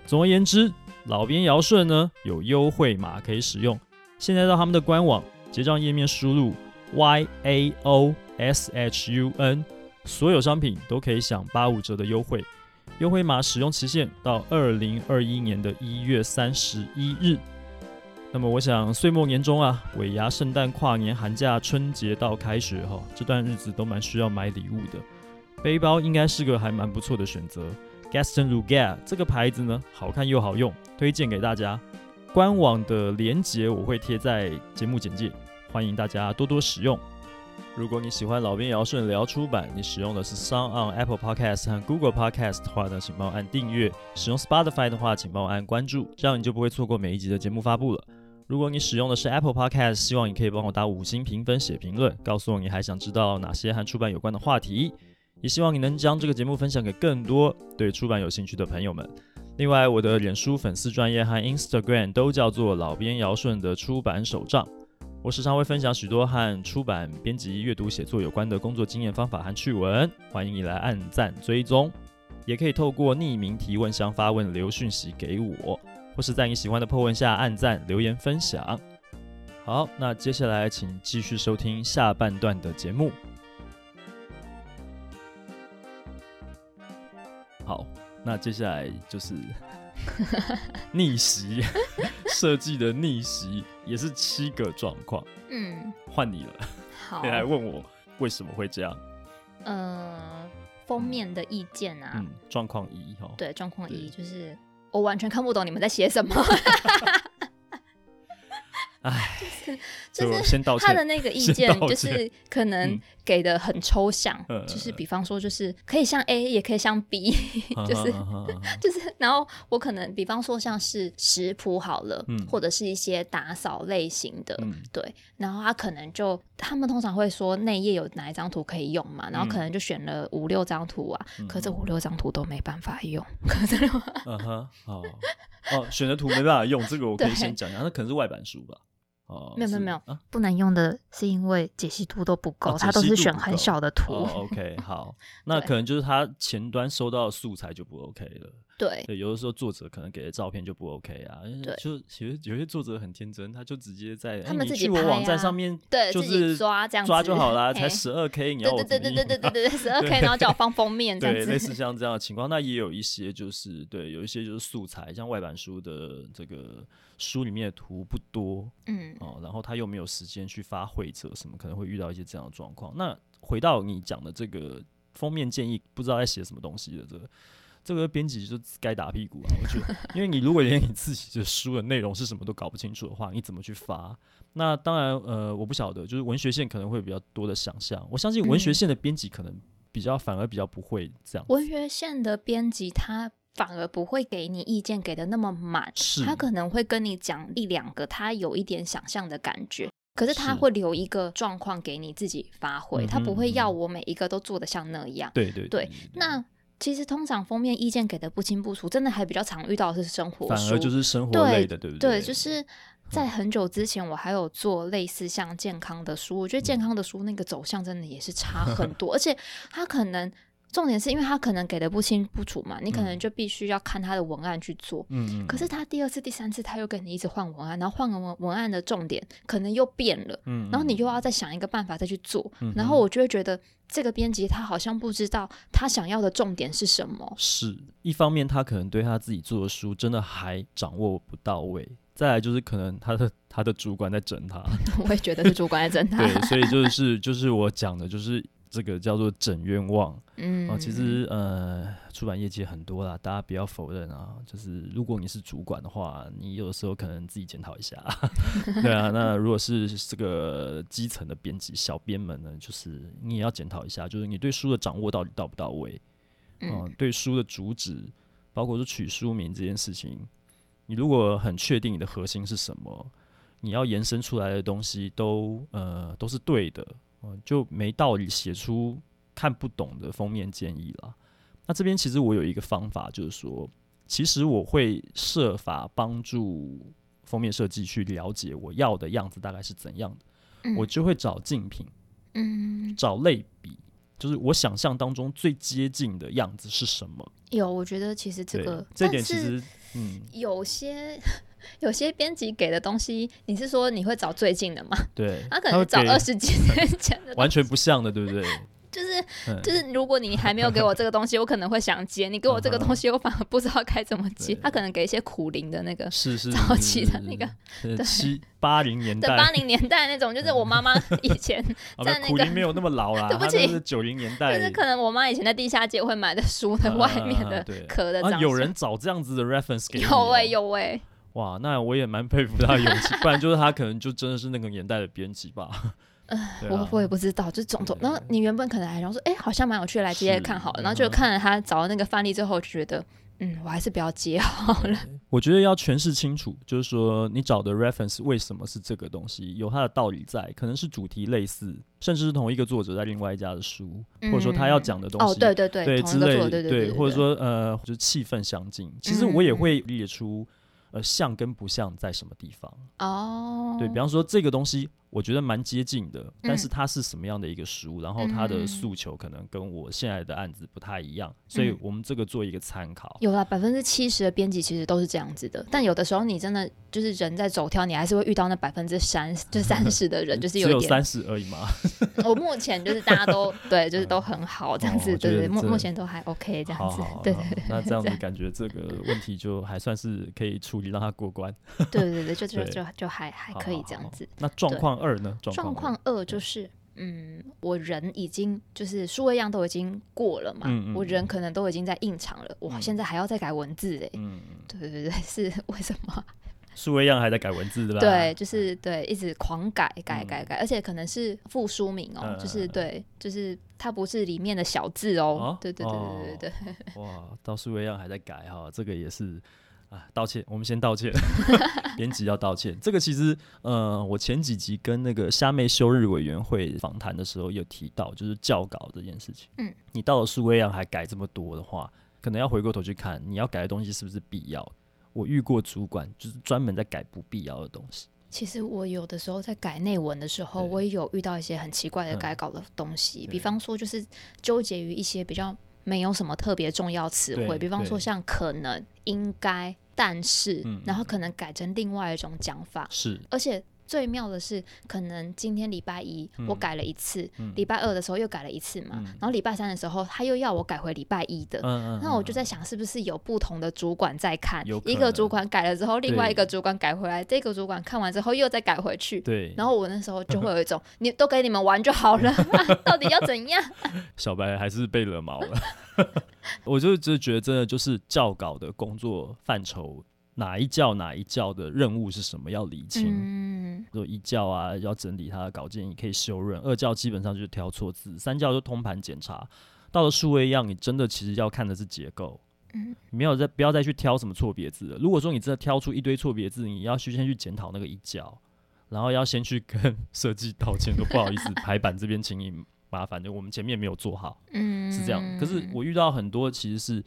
总而言之，老边尧舜呢有优惠码可以使用。现在到他们的官网结账页面输入 Y A O S H U N，所有商品都可以享八五折的优惠。优惠码使用期限到二零二一年的一月三十一日。那么我想岁末年终啊，尾牙、圣诞、跨年、寒假、春节到开学哈，这段日子都蛮需要买礼物的。背包应该是个还蛮不错的选择。Gaston Lugère 这个牌子呢，好看又好用，推荐给大家。官网的链接我会贴在节目简介，欢迎大家多多使用。如果你喜欢老编尧舜聊出版，你使用的是 SoundOn Apple Podcast 和 Google Podcast 的话呢，请帮我按订阅；使用 Spotify 的话，请帮我按关注，这样你就不会错过每一集的节目发布了。如果你使用的是 Apple Podcast，希望你可以帮我打五星评分、写评论，告诉我你还想知道哪些和出版有关的话题。也希望你能将这个节目分享给更多对出版有兴趣的朋友们。另外，我的脸书粉丝专页和 Instagram 都叫做老编尧舜的出版手账。我时常会分享许多和出版、编辑、阅读、写作有关的工作经验、方法和趣闻，欢迎你来按赞追踪。也可以透过匿名提问箱发问留讯息给我，或是在你喜欢的破文下按赞留言分享。好，那接下来请继续收听下半段的节目。好，那接下来就是 逆袭设计的逆袭，也是七个状况。嗯，换你了，好，你来问我为什么会这样？呃，封面的意见啊，嗯，状况一哈，对，状况一就是我完全看不懂你们在写什么。哎，就是就是他的那个意见，就是可能给的很抽象，就是比方说，就是可以像 A，也可以像 B，就是 就是，然后我可能比方说像是食谱好了，或者是一些打扫类型的，对，然后他可能就他们通常会说内页有哪一张图可以用嘛，然后可能就选了五六张图啊，可这五六张图都没办法用，可是，嗯哼，好。哦，选的图没办法用，这个我可以先讲讲，那可能是外版书吧。哦，没有没有没有，啊、不能用的是因为解析度都不够，它、啊、都是选很小的图。哦、OK，好，那可能就是他前端收到的素材就不 OK 了。对，对，有的时候作者可能给的照片就不 OK 啊。对，就其实有些作者很天真，他就直接在他们自己、欸、去我网站上面，对，就是抓这样抓就好啦，才十二 K，你要我对对对对对 对对十二 K，然后叫我放封面这样子，对，类似 像这样的情况。那也有一些就是对，有一些就是素材，像外版书的这个书里面的图不多，嗯哦，然后他又没有时间去发会者什么，可能会遇到一些这样的状况。那回到你讲的这个封面建议，不知道在写什么东西的这个。这个编辑就该打屁股啊！我觉得，因为你如果连你自己的书的内容是什么都搞不清楚的话，你怎么去发？那当然，呃，我不晓得，就是文学线可能会比较多的想象。我相信文学线的编辑可能比较反而比较不会这样。文学线的编辑他反而不会给你意见给的那么满，是他可能会跟你讲一两个他有一点想象的感觉，可是他会留一个状况给你自己发挥，他不会要我每一个都做的像那样。对对对，对，那。其实通常封面意见给的不清不楚，真的还比较常遇到的是生活书，反而就是生活类的，对，对不对？对，就是在很久之前，我还有做类似像健康的书，嗯、我觉得健康的书那个走向真的也是差 很多，而且它可能。重点是因为他可能给的不清不楚嘛，你可能就必须要看他的文案去做。嗯，可是他第二次、第三次他又跟你一直换文案，然后换个文文案的重点可能又变了。嗯，然后你又要再想一个办法再去做。嗯，然后我就会觉得这个编辑他好像不知道他想要的重点是什么。是一方面，他可能对他自己做的书真的还掌握不到位。再来就是可能他的他的主管在整他。我也觉得是主管在整他。对，所以就是就是我讲的就是。这个叫做整冤枉，嗯，啊，其实呃，出版业界很多啦，大家不要否认啊。就是如果你是主管的话，你有的时候可能自己检讨一下，对啊。那如果是这个基层的编辑、小编们呢，就是你也要检讨一下，就是你对书的掌握到底到不到位，嗯、呃，对书的主旨，包括说取书名这件事情，你如果很确定你的核心是什么，你要延伸出来的东西都呃都是对的。就没道理写出看不懂的封面建议了。那这边其实我有一个方法，就是说，其实我会设法帮助封面设计去了解我要的样子大概是怎样的，嗯、我就会找竞品，嗯，找类比，就是我想象当中最接近的样子是什么。有，我觉得其实这个这点其实，嗯，有些。有些编辑给的东西，你是说你会找最近的吗？对，他可能找二十几年前的，完全不像的，对不对？就 是就是，如果你还没有给我这个东西，我可能会想接；你给我这个东西，我反而不知道该怎么接。他可能给一些苦灵的那个，是是早期的那个，七八零年代，八零年代那种，就是我妈妈以前在那个苦灵没有那么老啦，对不起，是九零年代，就是可能我妈以前在地下街会买的书的外面的壳的。有人找这样子的 reference 给有哎有哎。哇，那我也蛮佩服他的勇气，不然就是他可能就真的是那个年代的编辑吧。呃，我我也不知道，就种种。然后你原本可能还想说，哎，好像蛮有趣的，来接着看好了。然后就看了他找的那个范例之后，就觉得，嗯，我还是不要接好了。我觉得要诠释清楚，就是说你找的 reference 为什么是这个东西，有它的道理在，可能是主题类似，甚至是同一个作者在另外一家的书，或者说他要讲的东西，哦，对对对，对之类，对，或者说呃，就是气氛相近。其实我也会列出。呃，像跟不像在什么地方？哦，对，比方说这个东西，我觉得蛮接近的，但是它是什么样的一个食物，然后它的诉求可能跟我现在的案子不太一样，所以我们这个做一个参考。有了百分之七十的编辑其实都是这样子的，但有的时候你真的就是人在走跳，你还是会遇到那百分之三就三十的人，就是有只有三十而已嘛。我目前就是大家都 对，就是都很好这样子，对对，目目前都还 OK 这样子，对对对。那这样子感觉这个问题就还算是可以处理，让它过关。对对对，就就就就还还可以这样子。那状况。二呢？状况二就是，嗯，我人已经就是数位样都已经过了嘛，嗯嗯，我人可能都已经在印厂了，我、嗯、现在还要再改文字哎，嗯，对对对，是为什么？数位样还在改文字对吧？对，就是对，一直狂改改改改，嗯、而且可能是副书名哦，嗯、就是对，就是它不是里面的小字哦，哦对对对对对对，哇，到数位样还在改哈，这个也是。啊，道歉，我们先道歉。编辑要道歉。这个其实，呃，我前几集跟那个虾妹休日委员会访谈的时候有提到，就是校稿这件事情。嗯，你到了数位量还改这么多的话，可能要回过头去看，你要改的东西是不是必要？我遇过主管就是专门在改不必要的东西。其实我有的时候在改内文的时候，我也有遇到一些很奇怪的改稿的东西，比方说就是纠结于一些比较没有什么特别重要词汇，比方说像可能、应该。但是，嗯、然后可能改成另外一种讲法，是，而且最妙的是，可能今天礼拜一我改了一次，礼、嗯、拜二的时候又改了一次嘛，嗯、然后礼拜三的时候他又要我改回礼拜一的，嗯、那我就在想，是不是有不同的主管在看，一个主管改了之后，另外一个主管改回来，这个主管看完之后又再改回去，对，然后我那时候就会有一种，你都给你们玩就好了，到底要怎样？小白还是被惹毛了。我就就觉得，真的就是教稿的工作范畴，哪一教哪一教的任务是什么，要理清。嗯，就一教啊，要整理他的稿件，你可以修润；二教基本上就是挑错字；三教就通盘检查。到了数位样，你真的其实要看的是结构。嗯，没有再不要再去挑什么错别字了。如果说你真的挑出一堆错别字，你要去先去检讨那个一教，然后要先去跟设计道歉，说不好意思，排版这边请你。麻烦的，我们前面没有做好，嗯，是这样。可是我遇到很多，其实是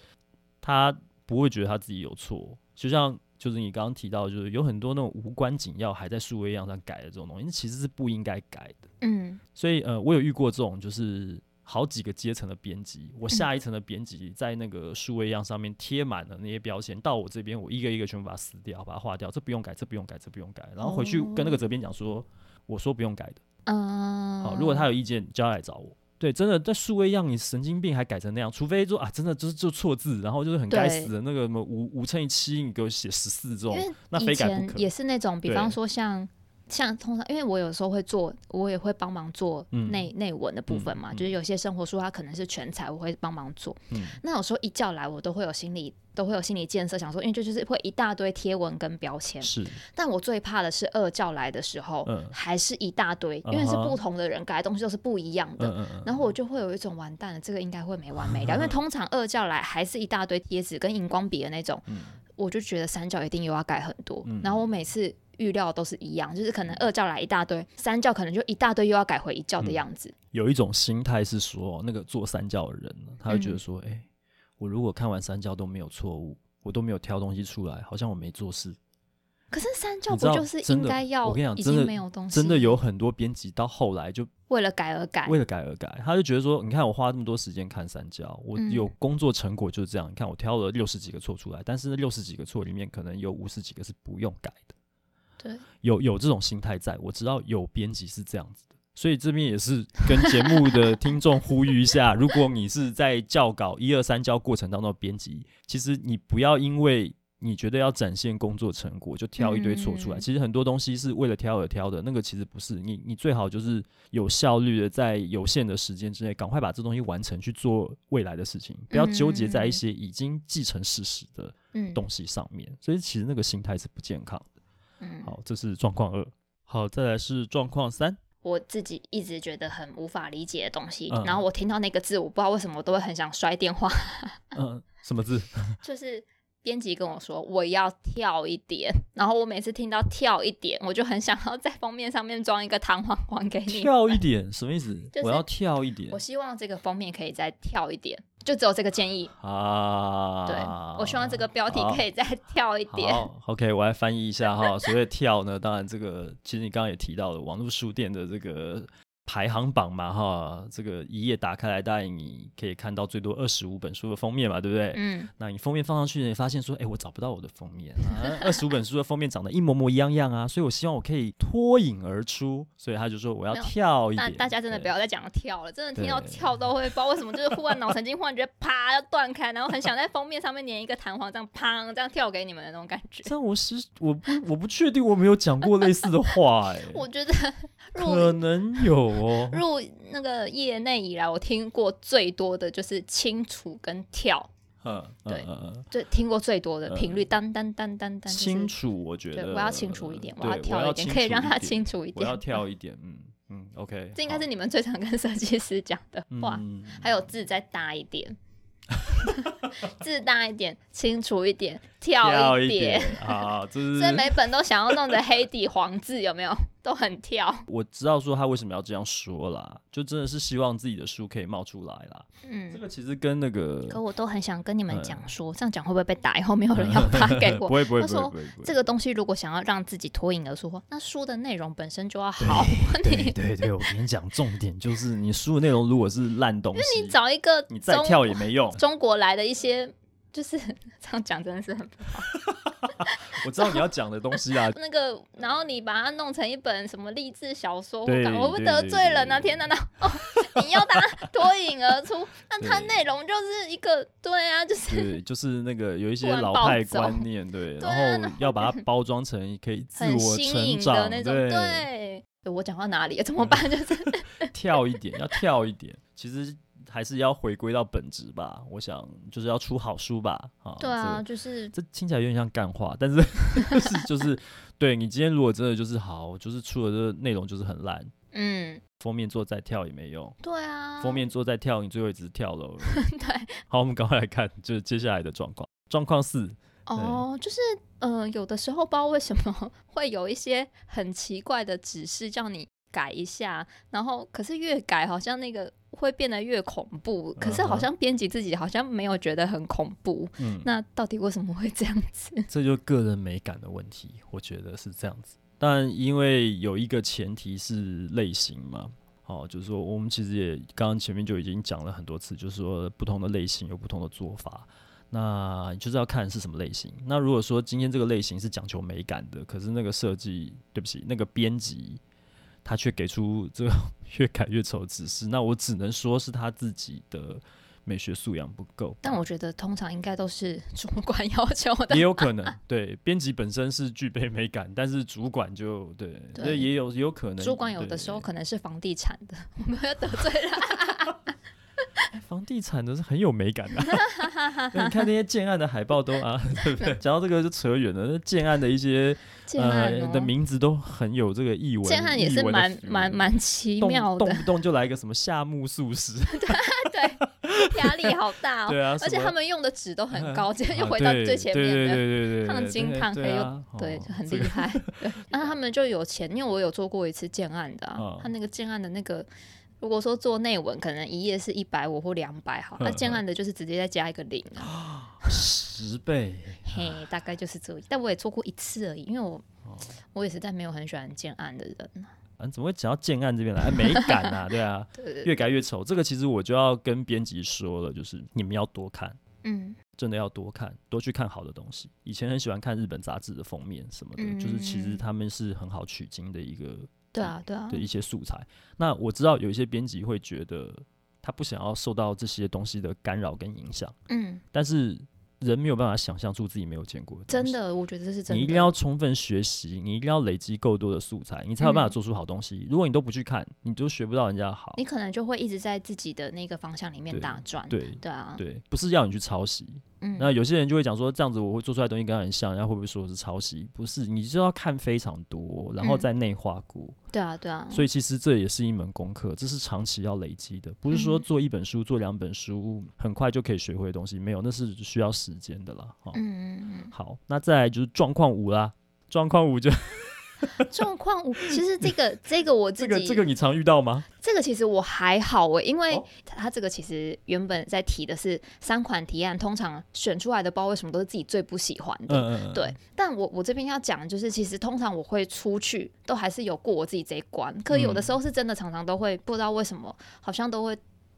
他不会觉得他自己有错，就像就是你刚刚提到，就是有很多那种无关紧要还在数位样上改的这种东西，那其实是不应该改的，嗯。所以呃，我有遇过这种，就是好几个阶层的编辑，我下一层的编辑在那个数位样上面贴满了那些标签，到我这边我一个一个全部把它撕掉，把它划掉，这不用改，这不用改，这不用改，然后回去跟那个责编讲说，我说不用改的。嗯，好，如果他有意见，就要来找我。对，真的在数位让，你神经病还改成那样，除非说啊，真的就是就错字，然后就是很该死的那个什么五五乘以七，你给我写十四这种，那非改不可。也是那种，比方说像。像通常，因为我有时候会做，我也会帮忙做内内、嗯、文的部分嘛。嗯、就是有些生活书，它可能是全彩，我会帮忙做。嗯、那有时候一叫来，我都会有心理，都会有心理建设，想说，因为这就是会一大堆贴文跟标签。是。但我最怕的是二叫来的时候，嗯、还是一大堆，因为是不同的人改的东西都是不一样的。嗯、然后我就会有一种完蛋了，这个应该会没完没了。嗯、因为 通常二叫来还是一大堆贴纸跟荧光笔的那种，嗯、我就觉得三角一定又要改很多。嗯、然后我每次。预料都是一样，就是可能二教来一大堆，三教可能就一大堆，又要改回一教的样子。嗯、有一种心态是说，那个做三教的人，他会觉得说，哎、嗯欸，我如果看完三教都没有错误，我都没有挑东西出来，好像我没做事。可是三教不就是应该要？我跟你讲，真的没有东西，真的有很多编辑到后来就为了改而改，为了改而改，他就觉得说，你看我花那么多时间看三教，我有工作成果就是这样。嗯、你看我挑了六十几个错出来，但是那六十几个错里面，可能有五十几个是不用改的。对，有有这种心态在，我知道有编辑是这样子的，所以这边也是跟节目的 听众呼吁一下，如果你是在教稿一二三交过程当中的编辑，其实你不要因为你觉得要展现工作成果，就挑一堆错出来。嗯、其实很多东西是为了挑而挑的，那个其实不是。你你最好就是有效率的，在有限的时间之内，赶快把这东西完成，去做未来的事情，不要纠结在一些已经既成事实的东西上面。嗯、所以其实那个心态是不健康的。嗯，好，这是状况二。好，再来是状况三。我自己一直觉得很无法理解的东西，嗯、然后我听到那个字，我不知道为什么我都会很想摔电话。嗯，什么字？就是编辑跟我说我要跳一点，然后我每次听到跳一点，我就很想要在封面上面装一个弹簧还给你。跳一点什么意思？就是、我要跳一点。我希望这个封面可以再跳一点，就只有这个建议啊。对，我希望这个标题可以再跳一点。，OK，我来翻译一下哈。所谓跳呢，当然这个其实你刚刚也提到了网络书店的这个。排行榜嘛，哈，这个一页打开来，大概你可以看到最多二十五本书的封面嘛，对不对？嗯。那你封面放上去，你发现说，哎，我找不到我的封面啊，二十五本书的封面长得一模模一样样啊，所以我希望我可以脱颖而出，所以他就说我要跳一点。大家真的不要再讲跳了，真的听到跳都会不知道为什么，就是忽然脑神经忽然觉得啪要断开，然后很想在封面上面粘一个弹簧，这样砰这样跳给你们的那种感觉。这样我是我不我不确定我没有讲过类似的话，哎，我觉得可能有。入那个业内以来，我听过最多的就是清楚跟跳，嗯，对，就听过最多的频率，当当当当当。清楚，我觉得我要清楚一点，我要跳一点，可以让它清楚一点。我要跳一点，嗯嗯，OK。这应该是你们最常跟设计师讲的话，还有字再大一点，字大一点，清楚一点，跳一点啊，所以每本都想要弄的黑底黄字，有没有？都很跳，我知道说他为什么要这样说啦，就真的是希望自己的书可以冒出来啦。嗯，这个其实跟那个，可我都很想跟你们讲说，这样讲会不会被打？以后没有人要发给我。不会不会不会。说这个东西如果想要让自己脱颖而出，那书的内容本身就要好。对 对对，我跟你讲，重点就是你书的内容如果是烂东西，因为你找一个你再跳也没用。中国来的一些。就是 这样讲，真的是很不好。我知道你要讲的东西啊，那个，然后你把它弄成一本什么励志小说，我不得罪人啊！天哪，那哦，你要它脱颖而出，那它内容就是一个，对啊，就是对，就是那个有一些老派观念，对，然后要把它包装成可以自我成长的那种，对。我讲到哪里了？怎么办？就是跳一点，要跳一点，其实。还是要回归到本质吧，我想就是要出好书吧，啊，对啊，就是这听起来有点像干话，但是 是就是对你今天如果真的就是好，就是出了这个内容就是很烂，嗯，封面做再跳也没用，对啊，封面做再跳，你最后一直跳楼，对，好，我们赶快来看，就是接下来的状况，状况四，哦，就是嗯、呃，有的时候不知道为什么会有一些很奇怪的指示叫你改一下，然后可是越改好像那个。会变得越恐怖，可是好像编辑自己好像没有觉得很恐怖。嗯，那到底为什么会这样子？这就个人美感的问题，我觉得是这样子。但因为有一个前提是类型嘛，哦，就是说我们其实也刚刚前面就已经讲了很多次，就是说不同的类型有不同的做法，那就是要看是什么类型。那如果说今天这个类型是讲求美感的，可是那个设计，对不起，那个编辑。他却给出这个 越改越丑的指示，那我只能说是他自己的美学素养不够。但我觉得通常应该都是主管要求的，也有可能。对，编辑本身是具备美感，但是主管就对，对，也有也有可能。主管有的时候可能是房地产的，我们要得罪了。房地产的是很有美感的，你看那些建案的海报都啊，对不对？讲到这个就扯远了。那建案的一些呃的名字都很有这个意味，建案也是蛮蛮蛮奇妙的，动不动就来一个什么夏目漱石，对，压力好大哦。对啊，而且他们用的纸都很高，今天又回到最前面的，对对对对，烫金烫黑又对，就很厉害。然后他们就有钱，因为我有做过一次建案的，他那个建案的那个。如果说做内文，可能一页是一百五或两百，好，那建案的就是直接再加一个零啊，十倍，嘿，大概就是这样。但我也做过一次而已，因为我、哦、我也实在没有很喜欢建案的人啊，怎么会讲到建案这边来？美感啊，对啊，对对对，越改越丑。这个其实我就要跟编辑说了，就是你们要多看，嗯，真的要多看，多去看好的东西。以前很喜欢看日本杂志的封面什么的，嗯、就是其实他们是很好取经的一个。对啊，对啊，的一些素材。那我知道有一些编辑会觉得他不想要受到这些东西的干扰跟影响。嗯，但是人没有办法想象出自己没有见过的。真的，我觉得这是真的。你一定要充分学习，你一定要累积够多的素材，你才有办法做出好东西。嗯，如果你都不去看，你就学不到人家好。你可能就会一直在自己的那个方向里面打转。对，对，对啊，对，不是要你去抄袭。嗯，那有些人就会讲说，这样子我会做出来的东西跟他很像，人家会不会说我是抄袭？不是，你就要看非常多，然后再内化过。嗯、对啊，对啊。所以其实这也是一门功课，这是长期要累积的，不是说做一本书、嗯、做两本书很快就可以学会的东西，没有，那是需要时间的啦。嗯嗯嗯。好，那再来就是状况五啦，状况五就。状况五，其实这个 这个我自己，这个这个你常遇到吗？这个其实我还好诶，因为他这个其实原本在提的是三款提案，通常选出来的，不知道为什么都是自己最不喜欢的。嗯嗯对，但我我这边要讲就是，其实通常我会出去，都还是有过我自己这一关。可有的时候是真的，常常都会不知道为什么，好像都会。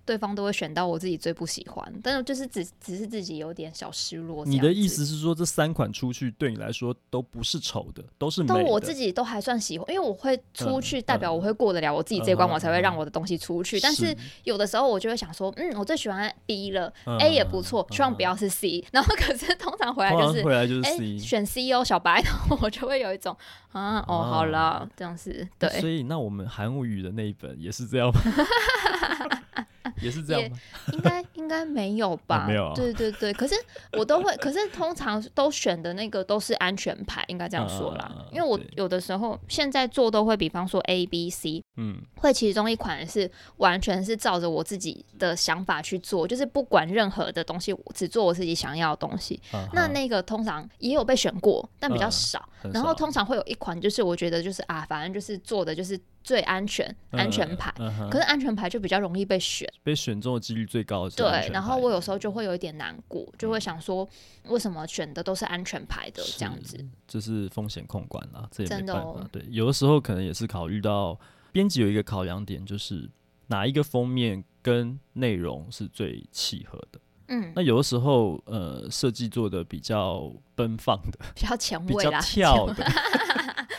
对方都会选到我自己最不喜欢，但是就是只只是自己有点小失落。你的意思是说，这三款出去对你来说都不是丑的，都是美的。但我自己都还算喜欢，因为我会出去，代表我会过得了我自己这关，我才会让我的东西出去。但是有的时候我就会想说，嗯，我最喜欢 B 了，A 也不错，希望不要是 C。然后可是通常回来就是回来就是 C，选 C 哦，小白，然后我就会有一种啊，哦，好了，这样子对。所以那我们韩语的那一本也是这样吗？也是这样吗？应该应该没有吧？没有啊。对对对，可是我都会，可是通常都选的那个都是安全牌，应该这样说啦。因为我有的时候现在做都会，比方说 A、B、C，嗯，会其中一款是完全是照着我自己的想法去做，就是不管任何的东西，我只做我自己想要的东西。那那个通常也有被选过，但比较少。然后通常会有一款，就是我觉得就是啊，反正就是做的就是。最安全安全牌，嗯嗯、可是安全牌就比较容易被选，被选中的几率最高的。对，然后我有时候就会有一点难过，就会想说，为什么选的都是安全牌的这样子？就是风险控管啦，这也没办法。哦、对，有的时候可能也是考虑到编辑有一个考量点，就是哪一个封面跟内容是最契合的。嗯，那有的时候呃，设计做的比较奔放的，比较前卫啦，跳的。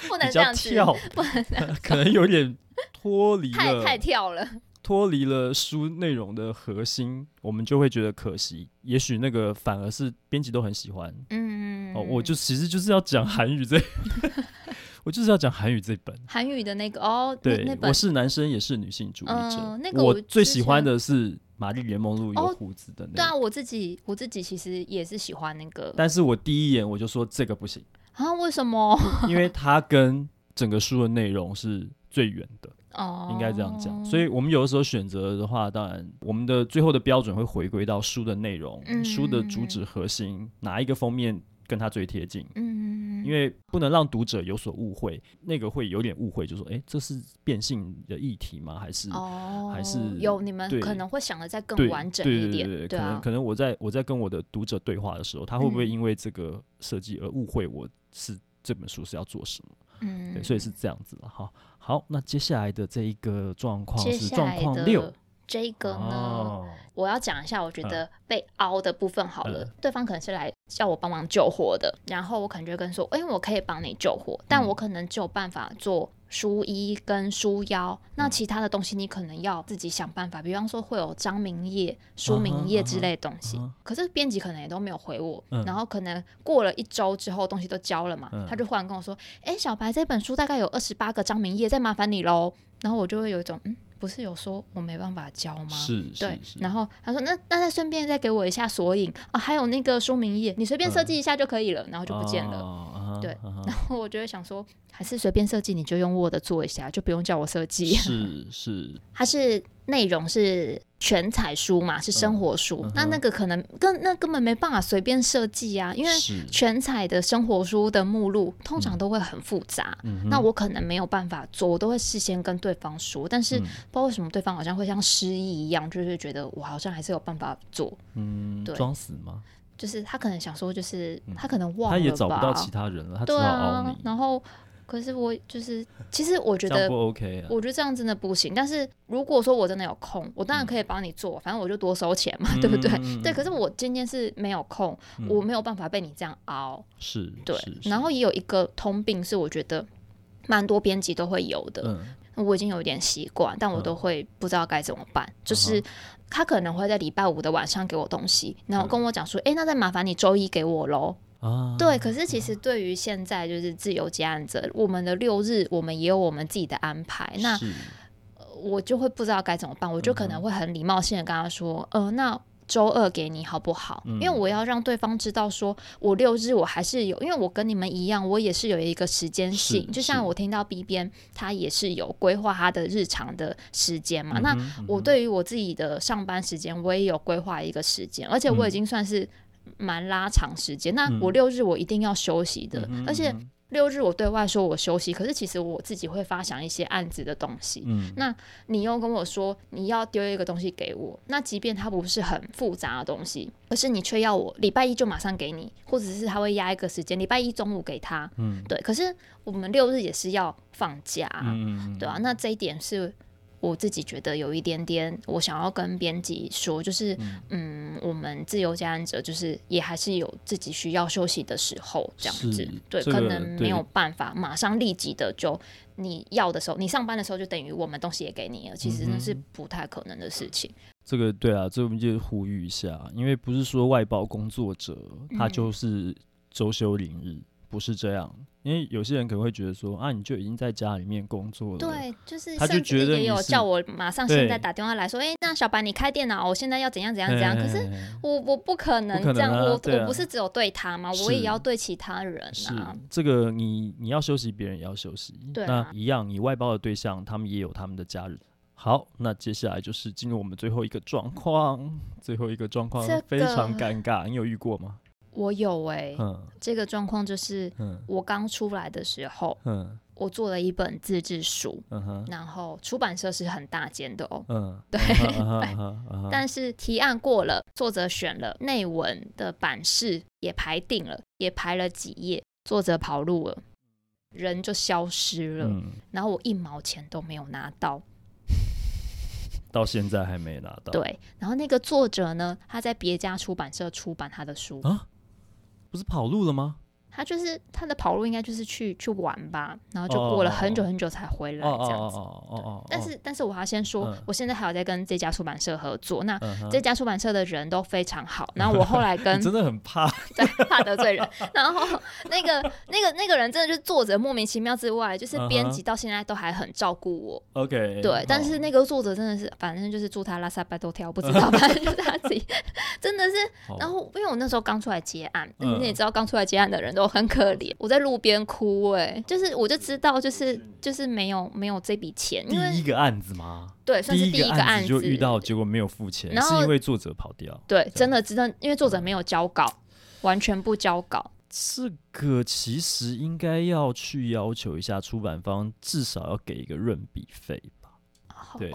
不能这样跳，不能这样，可能有点脱离了，太太跳了，脱离了书内容的核心，我们就会觉得可惜。也许那个反而是编辑都很喜欢。嗯，哦，我就其实就是要讲韩语这，我就是要讲韩语这本韩语的那个哦，对，我是男生也是女性主义者，那个我最喜欢的是玛丽莲梦露有胡子的那个。对啊，我自己我自己其实也是喜欢那个，但是我第一眼我就说这个不行。啊？为什么？因为它跟整个书的内容是最远的哦，应该这样讲。所以我们有的时候选择的话，当然我们的最后的标准会回归到书的内容，嗯、书的主旨核心，哪一个封面跟它最贴近。嗯，因为不能让读者有所误会，那个会有点误会，就说，哎，这是变性的议题吗？还是哦，还是有你们可能会想的再更完整一点。对对对，对，可能可能我在我在跟我的读者对话的时候，他会不会因为这个设计而误会我？是这本书是要做什么？嗯，对，所以是这样子了哈。好，那接下来的这一个状况是状况六。这个呢，哦、我要讲一下，我觉得被凹的部分好了。嗯、对方可能是来叫我帮忙救火的，然后我可能就跟说，哎，我可以帮你救火，但我可能只有办法做书衣跟书腰，嗯、那其他的东西你可能要自己想办法。比方说会有章名页、书名页之类的东西，嗯、可是编辑可能也都没有回我。嗯、然后可能过了一周之后，东西都交了嘛，嗯、他就忽然跟我说，哎，小白这本书大概有二十八个章名页，再麻烦你喽。然后我就会有一种嗯。不是有说我没办法教吗？是，对。然后他说：“那那再顺便再给我一下索引啊，还有那个说明页，你随便设计一下就可以了。”然后就不见了。对。然后我就会想说，还是随便设计，你就用 Word 做一下，就不用叫我设计。是是。它是内容是。全彩书嘛，是生活书，嗯、那那个可能跟那根本没办法随便设计啊，因为全彩的生活书的目录通常都会很复杂，嗯、那我可能没有办法做，我都会事先跟对方说，但是不知道为什么对方好像会像失忆一样，就是觉得我好像还是有办法做，嗯，对，装死吗？就是他可能想说，就是他可能忘了吧，他也找不到其他人了，他知道凹你，啊，然后。可是我就是，其实我觉得，我觉得这样真的不行。但是如果说我真的有空，我当然可以帮你做，反正我就多收钱嘛，对不对？对。可是我今天是没有空，我没有办法被你这样熬。是，对。然后也有一个通病是，我觉得蛮多编辑都会有的。我已经有一点习惯，但我都会不知道该怎么办。就是他可能会在礼拜五的晚上给我东西，然后跟我讲说：“哎，那再麻烦你周一给我喽。”啊，对，可是其实对于现在就是自由接案者，我们的六日我们也有我们自己的安排，那我就会不知道该怎么办，我就可能会很礼貌性的跟他说，呃，那周二给你好不好？嗯、因为我要让对方知道，说我六日我还是有，因为我跟你们一样，我也是有一个时间性。就像我听到 B 边，他也是有规划他的日常的时间嘛。嗯、那我对于我自己的上班时间，我也有规划一个时间，而且我已经算是蛮拉长时间。嗯、那我六日我一定要休息的，嗯、而且。六日我对外说我休息，可是其实我自己会发想一些案子的东西。嗯，那你又跟我说你要丢一个东西给我，那即便它不是很复杂的东西，可是你却要我礼拜一就马上给你，或者是他会压一个时间，礼拜一中午给他。嗯，对。可是我们六日也是要放假，嗯，对啊，那这一点是。我自己觉得有一点点，我想要跟编辑说，就是，嗯，嗯，我们自由家案者就是也还是有自己需要休息的时候，这样子，对，这个、可能没有办法马上立即的就你要的时候，你上班的时候就等于我们东西也给你了，其实那是不太可能的事情。这个对啊，这我们就呼吁一下，因为不是说外包工作者他就是周休零日。嗯不是这样，因为有些人可能会觉得说啊，你就已经在家里面工作了，对，就是他就觉得也有叫我马上现在打电话来说，哎，那小白你开电脑，我现在要怎样怎样怎样。可是我我不可能这样，我我不是只有对他嘛？我也要对其他人啊。这个你你要休息，别人也要休息，对，那一样，你外包的对象他们也有他们的家人。好，那接下来就是进入我们最后一个状况，最后一个状况非常尴尬，你有遇过吗？我有哎、欸，嗯、这个状况就是我刚出来的时候，嗯、我做了一本自制书，然后出版社是很大间的哦，嗯、对，但是提案过了，作者选了，内文的版式也排定了，也排了几页，作者跑路了，人就消失了，嗯、然后我一毛钱都没有拿到，到现在还没拿到。对，然后那个作者呢，他在别家出版社出版他的书。啊。不是跑路了吗？他就是他的跑路，应该就是去去玩吧，然后就过了很久很久才回来这样子。但是，但是我要先说，我现在还有在跟这家出版社合作。那这家出版社的人都非常好。然后我后来跟真的很怕，对，怕得罪人。然后那个那个那个人真的就是作者莫名其妙之外，就是编辑到现在都还很照顾我。OK。对，但是那个作者真的是，反正就是祝他拉萨拜多跳，不知道，反正就是他自己 真的是。然后因为我那时候刚出来接案，你也知道，刚出来接案的人都。很可怜，我在路边哭哎、欸，就是我就知道，就是就是没有没有这笔钱，因为第一个案子吗？对，算是第一个案子就遇到，结果没有付钱，然是因为作者跑掉。对，真的真的，因为作者没有交稿，嗯、完全不交稿。这个其实应该要去要求一下出版方，至少要给一个润笔费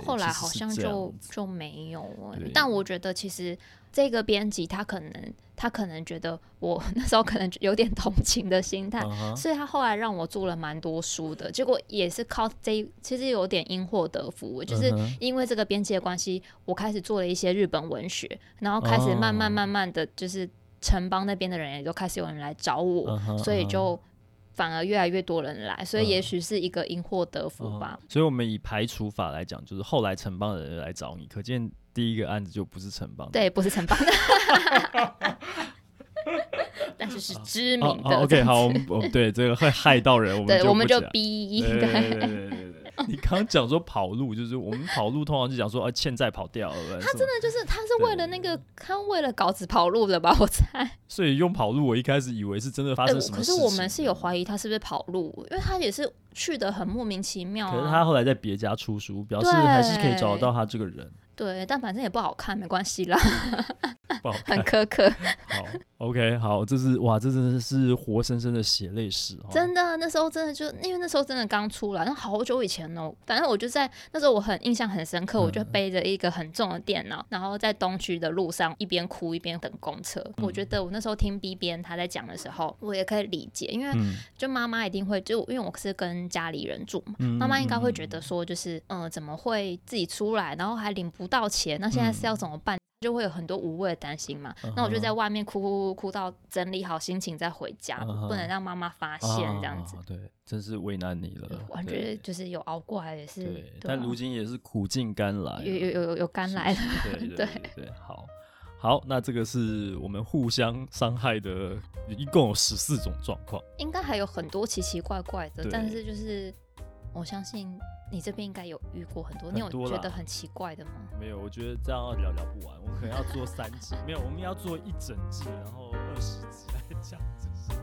后来好像就就没有了，但我觉得其实。这个编辑他可能他可能觉得我 那时候可能有点同情的心态，uh huh. 所以他后来让我做了蛮多书的，结果也是靠这其实有点因祸得福，就是因为这个编辑的关系，我开始做了一些日本文学，然后开始慢慢慢慢的就是城邦那边的人也都开始有人来找我，uh huh. 所以就反而越来越多人来，所以也许是一个因祸得福吧。Uh. 所以我们以排除法来讲，就是后来城邦的人来找你，可见。第一个案子就不是城邦，对，不是城邦的，但是是知名的。OK，好，我们对这个会害到人，我们对，我们就逼。对对对对。你刚刚讲说跑路，就是我们跑路通常就讲说啊，欠债跑掉了。他真的就是他是为了那个，他为了稿子跑路的吧？我猜。所以用跑路，我一开始以为是真的发生什么事。可是我们是有怀疑他是不是跑路，因为他也是去的很莫名其妙。可是他后来在别家出书，表示还是可以找得到他这个人。对，但反正也不好看，没关系啦。不好看，很苛刻。好，OK，好，这是哇，这真的是活生生的血泪史哦。真的，那时候真的就因为那时候真的刚出来，那好久以前哦。反正我就在那时候，我很印象很深刻，我就背着一个很重的电脑，嗯、然后在东区的路上一边哭一边等公车。嗯、我觉得我那时候听 B 边他在讲的时候，我也可以理解，因为就妈妈一定会就因为我是跟家里人住嘛，妈妈应该会觉得说就是嗯、呃，怎么会自己出来，然后还领不到钱？那现在是要怎么办？嗯就会有很多无谓的担心嘛，uh huh. 那我就在外面哭哭哭哭到整理好心情再回家，uh huh. 不能让妈妈发现这样子。Uh. 对，真是为难你了。我觉得就是有熬过来也是，对，但如今也是苦尽甘来，有有有有甘来了。对，对，好，好，那这个是我们互相伤害的，一共有十四种状况，应该还有很多奇奇怪怪的，但是就是。我相信你这边应该有遇过很多，很多你有觉得很奇怪的吗？没有，我觉得这样聊聊不完，我们可能要做三集，没有，我们要做一整季，然后二十集来讲这些。